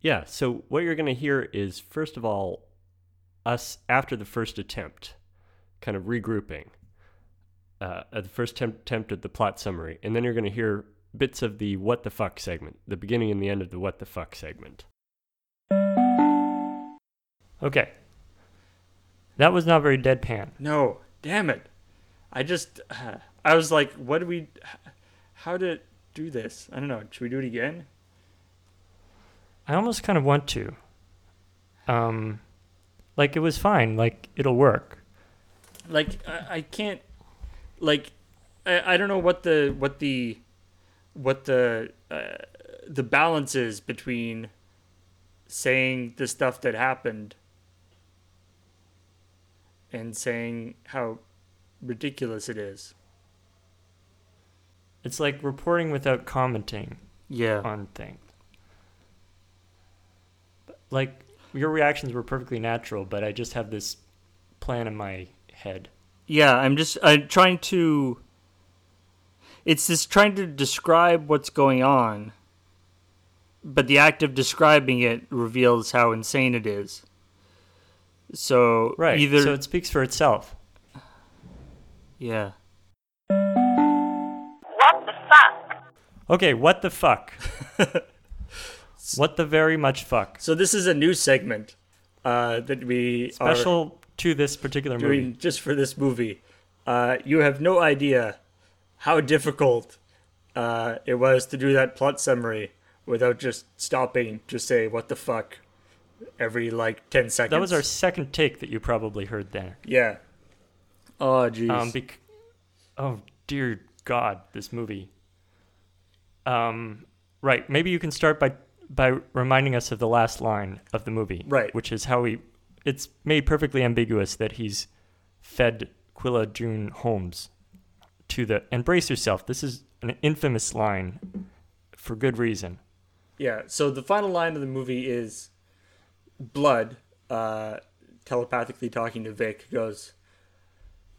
yeah. So what you're going to hear is first of all, us after the first attempt, kind of regrouping uh, at the first temp- attempt at the plot summary, and then you're going to hear bits of the what the fuck segment, the beginning and the end of the what the fuck segment. Okay. That was not very deadpan. no, damn it. I just, uh, I was like, what do we, how to do this? I don't know. Should we do it again? I almost kind of want to. Um, like it was fine. Like it'll work. like I, I can't like I, I don't know what the what the what the uh, the balance is between saying the stuff that happened and saying how ridiculous it is. It's like reporting without commenting. Yeah. On things. Like your reactions were perfectly natural, but I just have this plan in my head. Yeah, I'm just I'm trying to it's just trying to describe what's going on. But the act of describing it reveals how insane it is. So Right. either So it speaks for itself. Yeah. What the fuck? Okay, what the fuck? what the very much fuck? So this is a new segment uh, that we Special to this particular movie. just for this movie. Uh, you have no idea how difficult uh, it was to do that plot summary without just stopping to say what the fuck every like 10 seconds. That was our second take that you probably heard there. Yeah. Oh, jeez. Um, bec- oh dear God, this movie. Um, right. Maybe you can start by by reminding us of the last line of the movie. Right. Which is how he. It's made perfectly ambiguous that he's fed Quilla June Holmes to the. embrace brace yourself. This is an infamous line, for good reason. Yeah, so the final line of the movie is Blood, uh, telepathically talking to Vic, goes,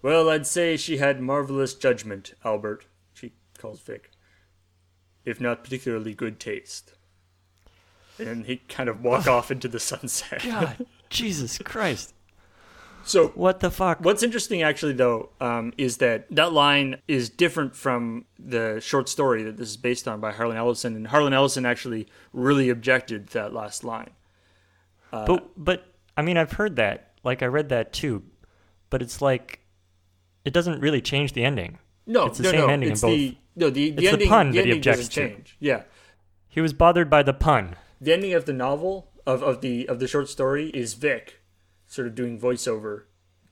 Well, I'd say she had marvelous judgment, Albert, she calls Vic, if not particularly good taste. And he kind of walk off into the sunset. God, Jesus Christ. So what the fuck? What's interesting, actually, though, um, is that that line is different from the short story that this is based on by Harlan Ellison, and Harlan Ellison actually really objected to that last line. Uh, but but I mean I've heard that. Like I read that too. But it's like it doesn't really change the ending. no, it's the no, same no, ending it's in both. the no the, the it's ending. the pun the that he objects to. change. Yeah, He was bothered by the pun. The ending of the novel of, of the of the short story is Vic, sort of doing voiceover.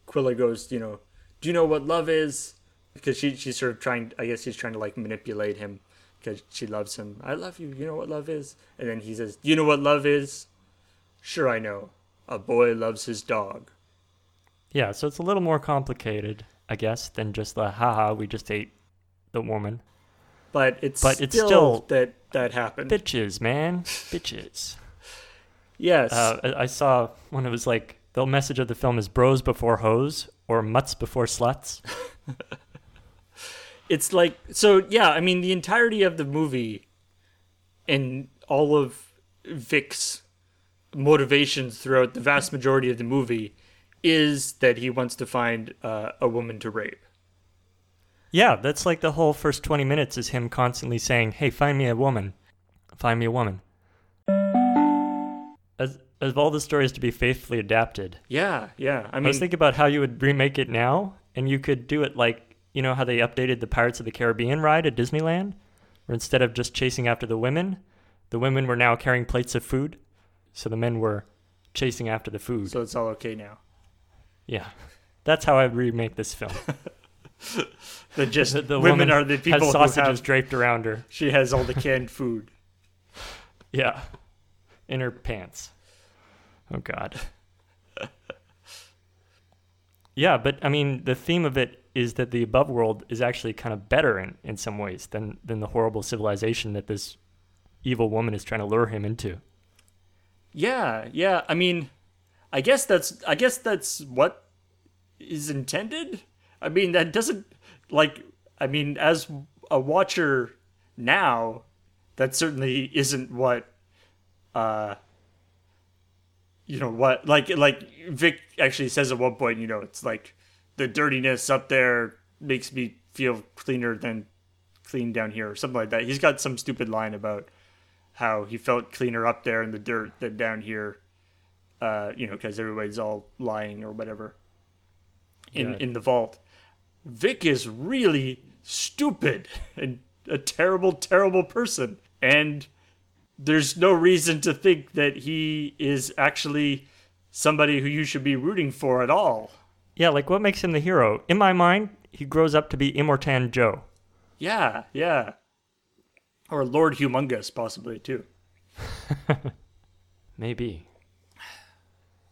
Quilla goes, you know, do you know what love is? Because she she's sort of trying. I guess she's trying to like manipulate him because she loves him. I love you. You know what love is? And then he says, you know what love is?" Sure, I know. A boy loves his dog. Yeah, so it's a little more complicated, I guess, than just the haha, we just ate the woman. But it's but it's still, still that that happened. bitches, man. bitches. Yes. Uh, I I saw when it was like the message of the film is bros before hoes or mutts before sluts. it's like so yeah i mean the entirety of the movie and all of vic's motivations throughout the vast majority of the movie is that he wants to find uh, a woman to rape Yeah, that's like the whole first 20 minutes is him constantly saying, "Hey, find me a woman. Find me a woman." As as all the stories to be faithfully adapted. yeah yeah i I, was thinking about how you would remake it now, and you could do it like you know how they updated the Pirates of the Caribbean ride at Disneyland, where instead of just chasing after the women, the women were now carrying plates of food, so the men were chasing after the food. so it's all okay now Yeah, that's how I remake this film. that just The- the women woman are the has people who sausages have draped around her. she has all the canned food Yeah, in her pants. Oh God. yeah, but I mean, the theme of it is that the above world is actually kind of better in, in some ways than than the horrible civilization that this evil woman is trying to lure him into. Yeah, yeah. I mean, I guess that's I guess that's what is intended. I mean, that doesn't like I mean, as a watcher now, that certainly isn't what uh you know what like like Vic actually says at one point, you know, it's like the dirtiness up there makes me feel cleaner than clean down here or something like that. He's got some stupid line about how he felt cleaner up there in the dirt than down here, uh, you know, because everybody's all lying or whatever in Yeah. in the vault. Vic is really stupid and a terrible, terrible person, and there's no reason to think that he is actually somebody who you should be rooting for at all. Yeah, like what makes him the hero? In my mind, he grows up to be Immortan Joe. Yeah, yeah. Or Lord Humungus, possibly too. Maybe.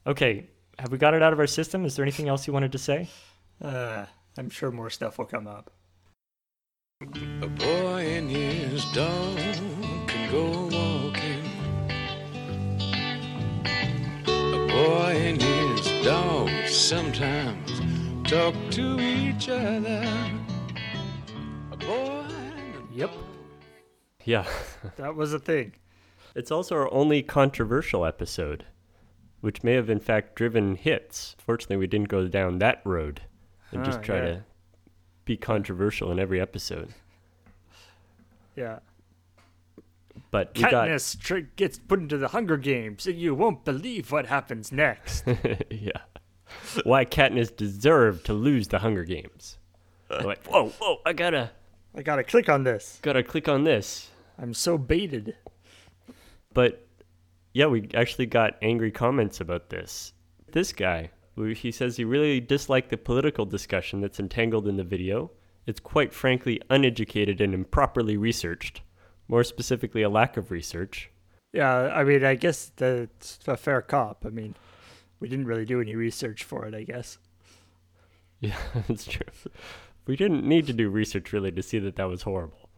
Okay, have we got it out of our system? Is there anything else you wanted to say? Uh, I'm sure more stuff will come up. A boy and his dog can go walking. A boy and his dog sometimes talk to each other. A boy. Yep. Yeah. That was a thing. It's also our only controversial episode, which may have in fact driven hits. Fortunately, we didn't go down that road and just try yeah. to be controversial in every episode. Yeah. But we got Katniss tr- gets put into the Hunger Games, and you won't believe what happens next. yeah. Why Katniss deserved to lose the Hunger Games. I'm like, whoa, whoa, I gotta, I gotta click on this. gotta click on this. I'm so baited. But yeah, we actually got angry comments about this. This guy, he says he really disliked the political discussion that's entangled in the video. It's quite frankly uneducated and improperly researched. More specifically, a lack of research. Yeah, I mean, I guess that's a fair cop. I mean, we didn't really do any research for it, I guess. Yeah, that's true. We didn't need to do research really to see that that was horrible.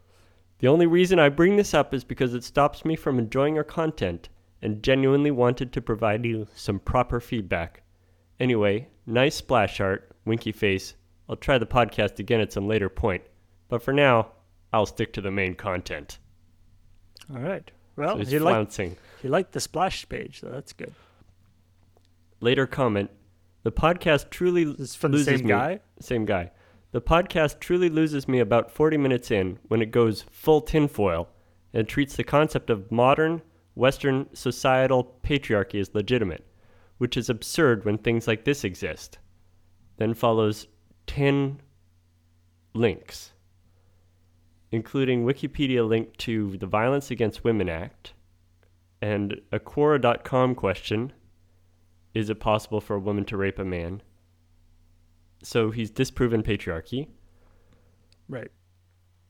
The only reason I bring this up is because it stops me from enjoying our content and genuinely wanted to provide you some proper feedback. Anyway, nice splash art, winky face. I'll try the podcast again at some later point, but for now, I'll stick to the main content. All right. Well, So he's he liked, flouncing. he liked the splash page, so that's good. Later comment: The podcast truly This is from the same me- guy? Same guy. The podcast truly loses me about 40 minutes in when it goes full tinfoil and treats the concept of modern Western societal patriarchy as legitimate, which is absurd when things like this exist. Then follows 10 links, including Wikipedia link to the Violence Against Women Act and a Quora.com question is it possible for a woman to rape a man? So he's disproven patriarchy. Right.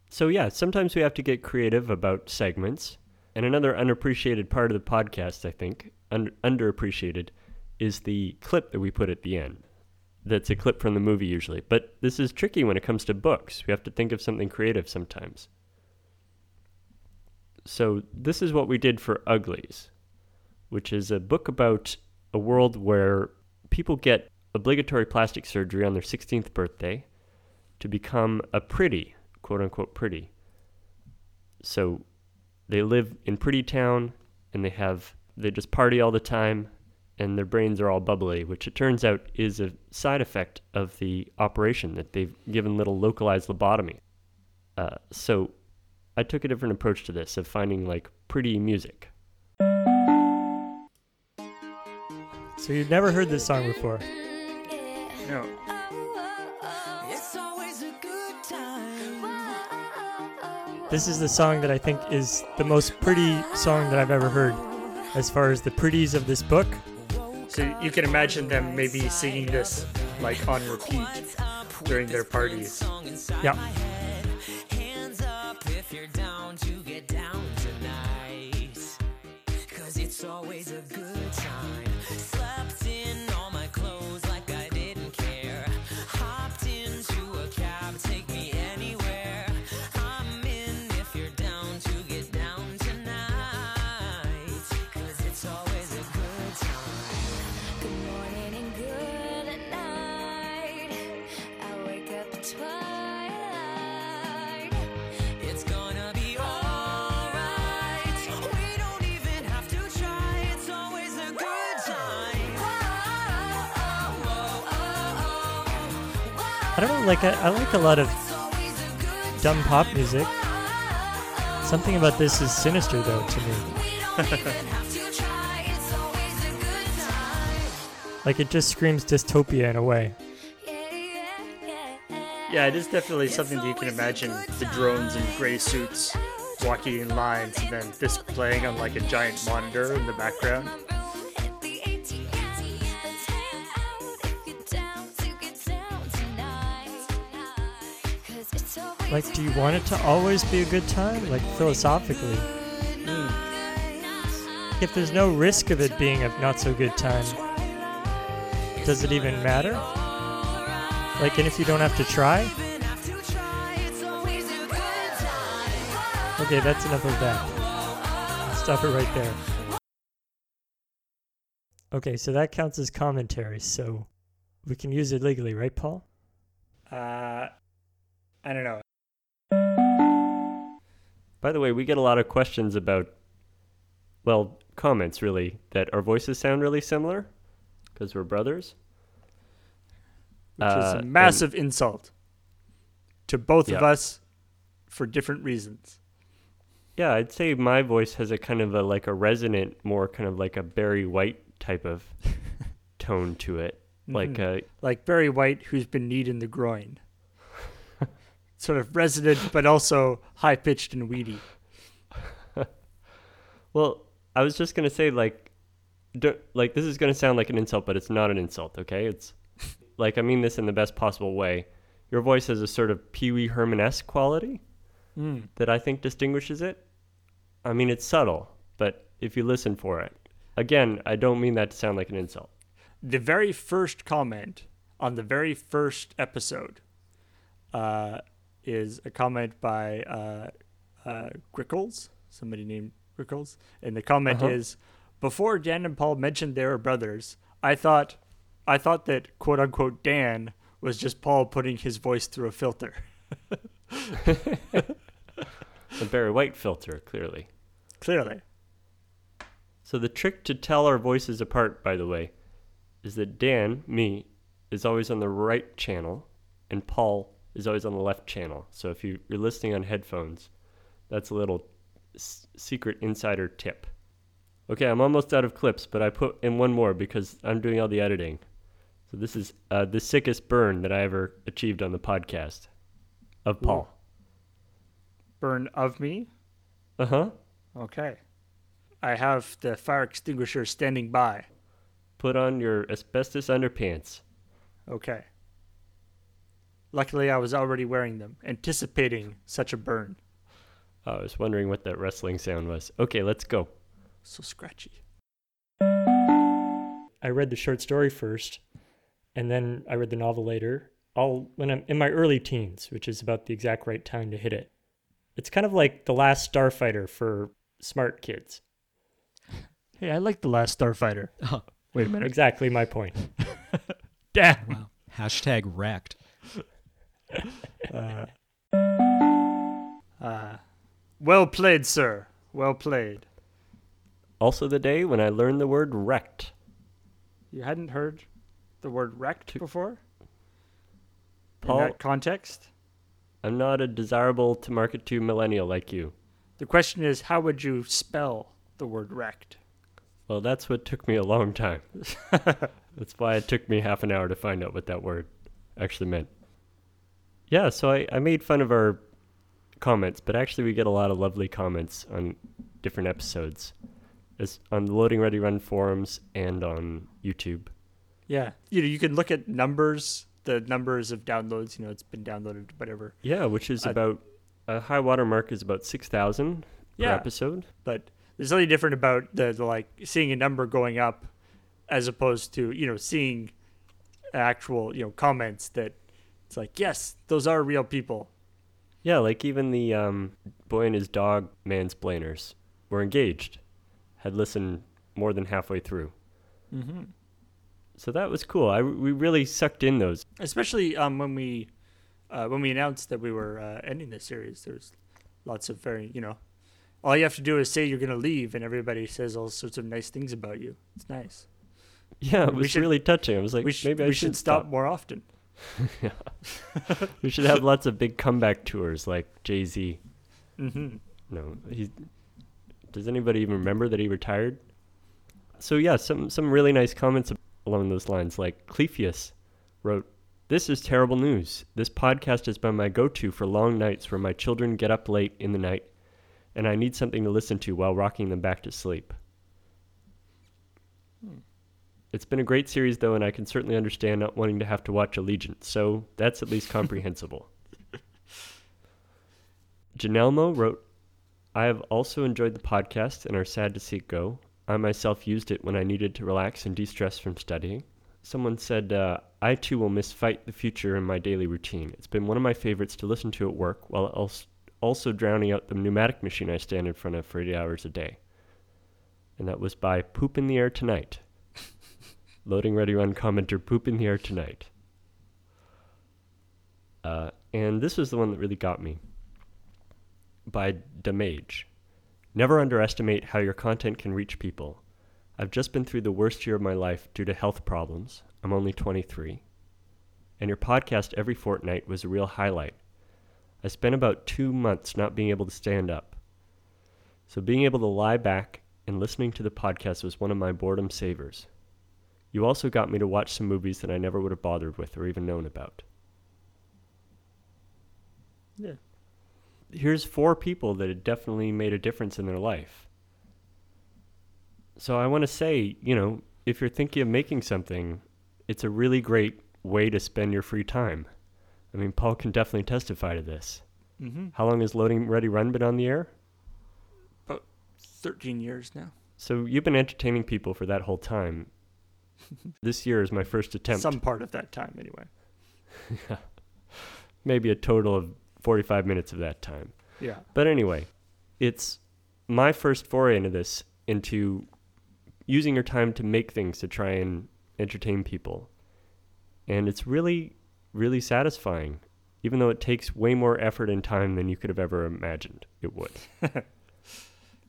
So yeah, sometimes we have to get creative about segments. And another unappreciated part of the podcast, I think, un- underappreciated, is the clip that we put at the end. That's a clip from the movie usually, but this is tricky when it comes to books. We have to think of something creative sometimes. So this is what we did for Uglies, which is a book about a world where people get obligatory plastic surgery on their 16th birthday to become a pretty, quote unquote pretty. So they live in pretty town and they have they just party all the time and their brains are all bubbly, which it turns out is a side effect of the operation that they've given little localized lobotomy. Uh, so I took a different approach to this of finding like pretty music. So you've never heard this song before? No. This is the song that I think is the most pretty song that I've ever heard, as far as the pretties of this book. So you can imagine them maybe singing this like on repeat during their parties. Yeah. Hands up if you're down to get down tonight. Cause it's always a good I don't know, like I, I like a lot of dumb pop music. Something about this is sinister though to me. like it just screams dystopia in a way. Yeah, it is definitely something that you can imagine the drones in gray suits walking in lines and then this playing on like a giant monitor in the background. Like, do you want it to always be a good time? Like philosophically. If there's no risk of it being a not so good time, does it even matter? Like, and if you don't have to try? Okay, that's enough of that. Stop it right there. Okay, so that counts as commentary, so we can use it legally, right, Paul? Uh, I don't know. By the way, we get a lot of questions about, well, comments really, that our voices sound really similar because we're brothers. Which is Uh, a and- massive insult to both of us for different reasons. Yeah, I'd say my voice has a kind of a like a resonant, more kind of like a Barry White type of tone to it. Like Mhm. uh, like Barry White, who's been kneed in the groin. Sort of resonant, but also high pitched and weedy. Well, I was just gonna say like, like this is gonna sound like an insult, but it's not an insult. Okay, it's like I mean this in the best possible way. Your voice has a sort of Pee Wee Herman esque quality Mm. that I think distinguishes it. I mean, it's subtle, but if you listen for it, again, I don't mean that to sound like an insult. The very first comment on the very first episode uh, is a comment by uh, uh, Grickles, somebody named Grickles, and the comment Uh-huh. is, "Before Dan and Paul mentioned they were brothers, I thought, I thought that quote unquote Dan was just Paul putting his voice through a filter." The Barry White filter, clearly. Clearly. So the trick to tell our voices apart, by the way, is that Dan, me, is always on the right channel, and Paul is always on the left channel. So if you, you're listening on headphones, that's a little s- secret insider tip. Okay, I'm almost out of clips, but I put in one more because I'm doing all the editing. So this is uh, the sickest burn that I ever achieved on the podcast of Paul. Burn of me. Uh huh. Okay. I have the fire extinguisher standing by. Put on your asbestos underpants. Okay. Luckily, I was already wearing them, anticipating such a burn. I was wondering what that rustling sound was. Okay, let's go. So scratchy. I read the short story first, and then I read the novel later. All when I'm in my early teens, which is about the exact right time to hit it. It's kind of like the last Starfighter for smart kids. Hey, I like the last Starfighter. Wait a minute. Exactly my point. Damn. Wow. Hashtag wrecked. Uh, uh, well played, sir. Well played. Also, the day when I learned the word wrecked. You hadn't heard the word wrecked before? Paul- In that context? I'm not a desirable to market to millennial like you. The question is, how would you spell the word wrecked? Well, that's what took me a long time. that's why it took me half an hour to find out what that word actually meant. Yeah, so I, I made fun of our comments, but actually we get a lot of lovely comments on different episodes. As on the Loading Ready Run forums and on YouTube. Yeah. You know, you can look at numbers, the numbers of downloads, you know, it's been downloaded, whatever. Yeah, which is Uh, about a high water mark is about six thousand per Yeah. episode. But there's something different about the, the like seeing a number going up as opposed to, you know, seeing actual, you know, comments that it's like, yes, those are real people. Yeah, like even the um, boy and his dog mansplainers were engaged, had listened more than halfway through. Mm-hmm. So that was cool. I we really sucked in those. Especially um, when we uh, when we announced that we were uh, ending this series, there's lots of very, you know, all you have to do is say you're going to leave, and everybody says all sorts of nice things about you. It's nice. Yeah, it We was should- really touching. I was like, we sh- maybe I we should should stop more often. yeah. we should have lots of big comeback tours like Jay Z. Mhm. No, he. Does anybody even remember that he retired? So yeah, some some really nice comments along those lines. Like Clefius wrote, "This is terrible news. This podcast has been my go-to for long nights where my children get up late in the night, and I need something to listen to while rocking them back to sleep." It's been a great series, though, and I can certainly understand not wanting to have to watch Allegiant, so that's at least comprehensible. Janelmo wrote, I have also enjoyed the podcast and are sad to see it go. I myself used it when I needed to relax and de stress from studying. Someone said, uh, I too will miss Fight the Future in my daily routine. It's been one of my favorites to listen to at work while also drowning out the pneumatic machine I stand in front of for eight hours a day. And that was by Poop in the Air Tonight. Loading Ready Run commenter Poop in the Air Tonight. Uh, and this was the one that really got me by Damage. Never underestimate how your content can reach people. I've just been through the worst year of my life due to health problems. I'm only 23. And your podcast every fortnight was a real highlight. I spent about two months not being able to stand up. So being able to lie back and listening to the podcast was one of my boredom savers. You also got me to watch some movies that I never would have bothered with or even known about. Yeah. Here's four people that had definitely made a difference in their life. So I want to say, you know, if you're thinking of making something, it's a really great way to spend your free time. I mean, Paul can definitely testify to this. Mhm. How long has Loading Ready Run been on the air? About 13 years now. So you've been entertaining people for that whole time. this year is my first attempt. Some part of that time, anyway. Yeah. Maybe a total of 45 minutes of that time. Yeah. But anyway, it's my first foray into this, into using your time to make things to try and entertain people. And it's really, really satisfying, even though it takes way more effort and time than you could have ever imagined it would.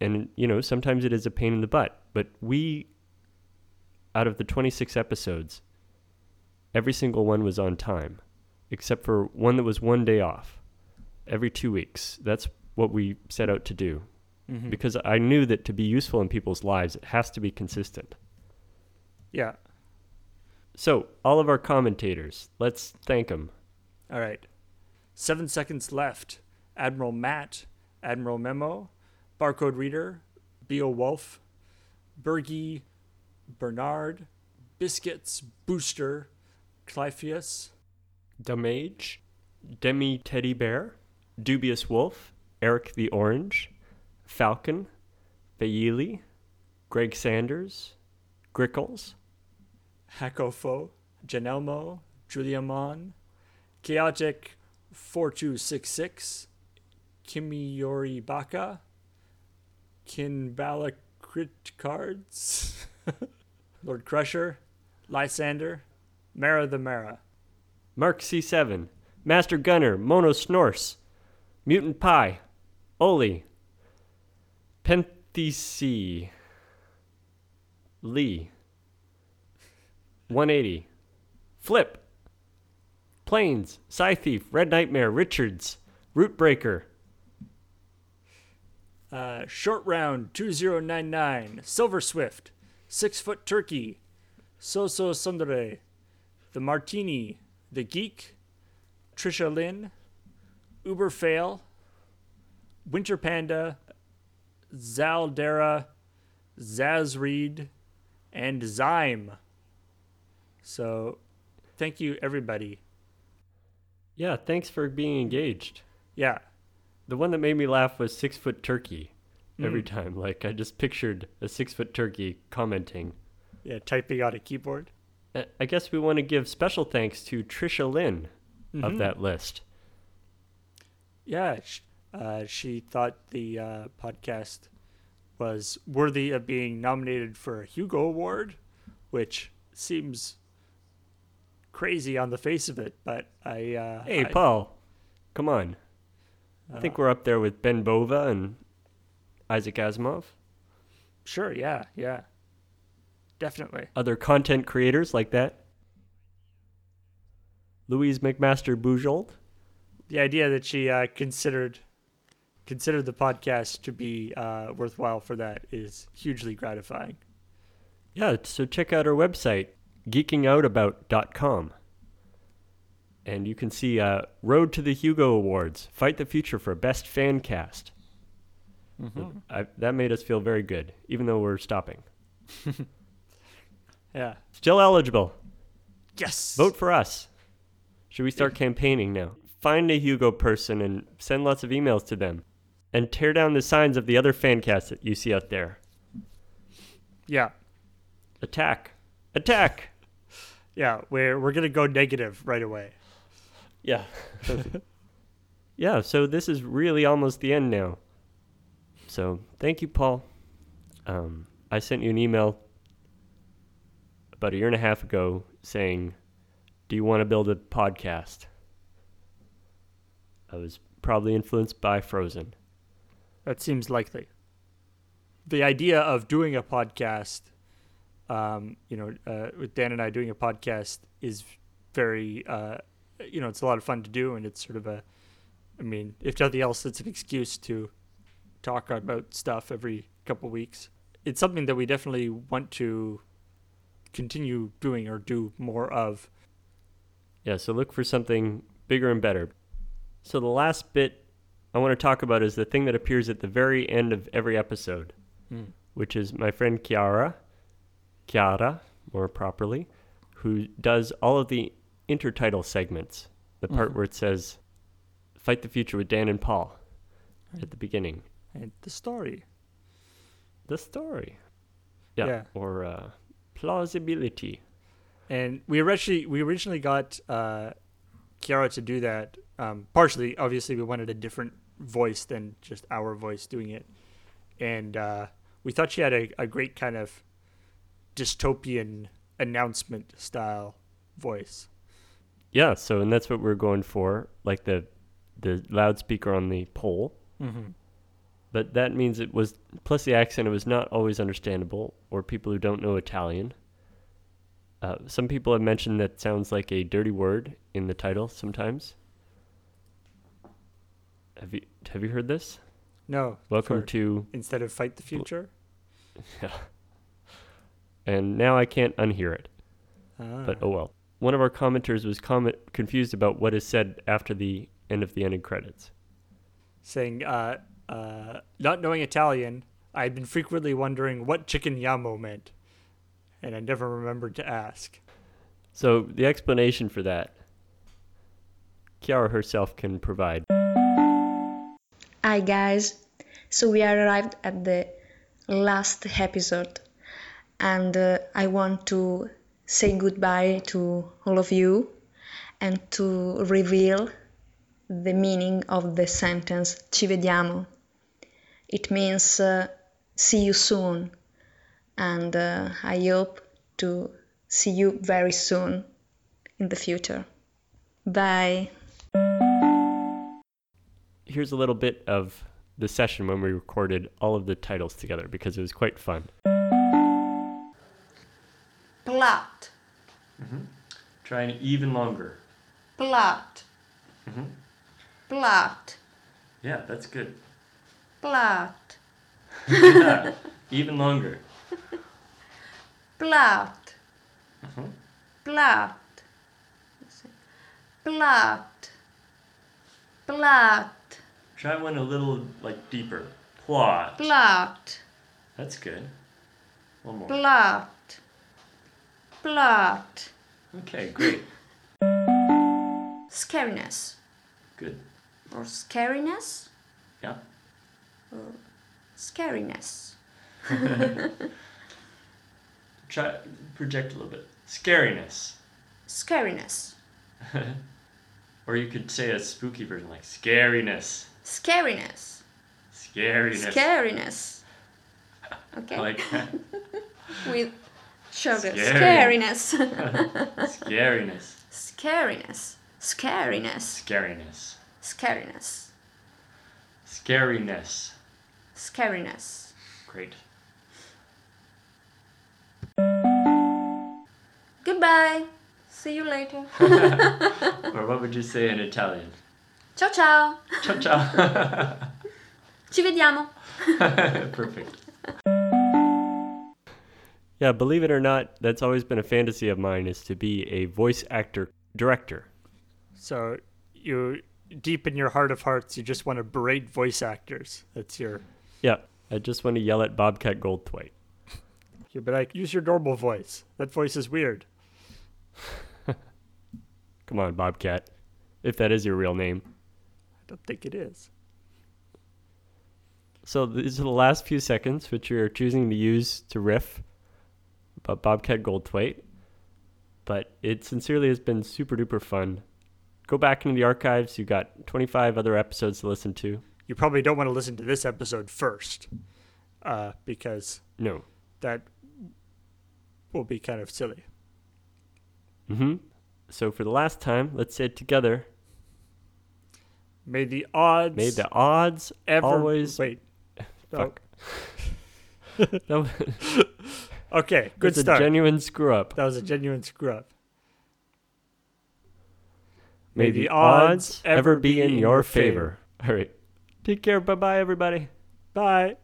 and, you know, sometimes it is a pain in the butt, but we, out of the 26 episodes, every single one was on time, except for one that was one day off every two weeks. That's what we set out to do. Mhm. Because I knew that to be useful in people's lives, it has to be consistent. Yeah. So, all of our commentators, let's thank them. All right. Seven seconds left. Admiral Matt, Admiral Memo, Barcode Reader, Bio Wolf, Bergie, Bernard, Biscuits, Booster, Clypheus, Damage, Demi Teddy Bear, Dubious Wolf, Eric the Orange, Falcon, Bayili, Greg Sanders, Grickles, Hakofo, Janelmo, Juliamon, Chaotic 4266, Kimiyori Baka, Kinbala Crit Cards, Lord Crusher, Lysander, Mara the Mara. Mark C7, Master Gunner, Mono Snorse, Mutant Pie, Oli, Penthec, Lee, 180, Flip, Planes, Scythe Thief, Red Nightmare, Richards, Root Breaker, Uh, short round 2099, Silver Swift, Six Foot Turkey, Soso Sundere, The Martini, The Geek, Trisha Lynn, Uber Fail, Winter Panda, Zaldera, Zaz Reed, and Zyme. So, thank you, everybody. Yeah, thanks for being engaged. Yeah. The one that made me laugh was Six Foot Turkey every Mm. time. Like, I just pictured a six foot turkey commenting. Yeah, typing on a keyboard. Uh, I guess we want to give special thanks to Trisha Lynn of Mhm. that list. Yeah, uh, she thought the uh, podcast was worthy of being nominated for a Hugo Award, which seems crazy on the face of it. But I, uh, Hey, I- Paul, come on. I think Uh, we're up there with Ben Bova and Isaac Asimov. Sure, yeah, yeah, definitely. Other content creators like that. Lois McMaster Bujold. The idea that she uh, considered considered the podcast to be uh, worthwhile for that is hugely gratifying. Yeah, so check out our website, geekingoutabout.com. And you can see uh, Road to the Hugo Awards, Fight the Future for Best Fan Cast. Mhm. I, that made us feel very good, even though we're stopping. Yeah. Still eligible. Yes. Vote for us. Should we start campaigning now? Find a Hugo person and send lots of emails to them. And tear down the signs of the other fan casts that you see out there. Yeah. Attack. Attack. Yeah, we're we're gonna go negative right away. Yeah. yeah, so this is really almost the end now. So thank you, Paul. Um, I sent you an email about a year and a half ago saying, Do you want to build a podcast? I was probably influenced by Frozen. That seems likely. The idea of doing a podcast, um, you know, uh, with Dan and I doing a podcast is very, uh, you know, it's a lot of fun to do, and it's sort of a, I mean, if nothing else, it's an excuse to talk about stuff every couple weeks. It's something that we definitely want to continue doing or do more of. Yeah, so look for something bigger and better. So the last bit I want to talk about is the thing that appears at the very end of every episode, Hmm. which is my friend Chiara, Chiara, more properly, who does all of the intertitle segments. The part Mhm. where it says, Fight the Future with Dan and Paul at the beginning. And the story. The story. Yeah. Yeah. Or uh, plausibility. And we originally we originally got uh, Kiara to do that. Um, partially, obviously, we wanted a different voice than just our voice doing it, and uh, we thought she had a, a great kind of dystopian announcement style voice. Yeah, so and that's what we're going for, like the the loudspeaker on the pole. Mhm. But that means it was plus the accent. It was not always understandable, or people who don't know Italian. Uh, some people have mentioned that sounds like a dirty word in the title sometimes. Have you have you heard this? No. Welcome to instead of fight the future. yeah. And now I can't unhear it. ah. But oh well. One of our commenters was comment confused about what is said after the end of the ending credits. saying, uh, uh, not knowing Italian, I had been frequently wondering what chicken yamo meant, and I never remembered to ask. So the explanation for that, Kiara herself can provide. Hi guys, so we are arrived at the last episode, and uh, I want to say goodbye to all of you and to reveal the meaning of the sentence ci vediamo. It means uh, see you soon, and uh, I hope to see you very soon in the future. Bye. Here's a little bit of the session when we recorded all of the titles together because it was quite fun. Plot. Try an even longer. Plot. Mm-hmm. Plot. Yeah, that's good. Plot. yeah, even longer. Plot. Mhm. Plot. Plot. Plot. Try one a little like deeper. Plot. Plot. That's good. One more. Plot. Plot. Okay, great. Scariness. Good. Or scariness. Yeah. Or scariness. Try project a little bit. Scariness. Scariness. or you could say a spooky version like scariness. Scariness. Scariness. Scariness. Okay. Like that. With sugar. Scary. Scariness. Scariness. Scariness. Scariness. Scariness. Scariness. Scariness. Scariness. Great. Goodbye. See you later. or what would you say in Italian? ciao ciao. Ciao ciao. Ci vediamo. Perfect. Yeah, believe it or not, that's always been a fantasy of mine is to be a voice actor director. So you, deep in your heart of hearts, you just want to berate voice actors. That's your. Yeah, I just want to yell at Bobcat Goldthwait. Be like, use your normal voice. That voice is weird. Come on, Bobcat. If that is your real name. I don't think it is. So these are the last few seconds which you're choosing to use to riff about Bobcat Goldthwait. But it sincerely has been super duper fun. Go back into the archives. You got 25 other episodes to listen to. You probably don't want to listen to this episode first, uh, because No. that will be kind of silly. Mm-hmm. So for the last time, let's say it together. May the odds. May the odds ever always wait. Fuck. Was- okay, good That's a start. genuine screw up. That was a genuine screw up. May the odds ever be in your favor. All right. Take care. Bye bye, everybody. Bye.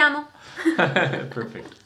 Ci vediamo. Perfect.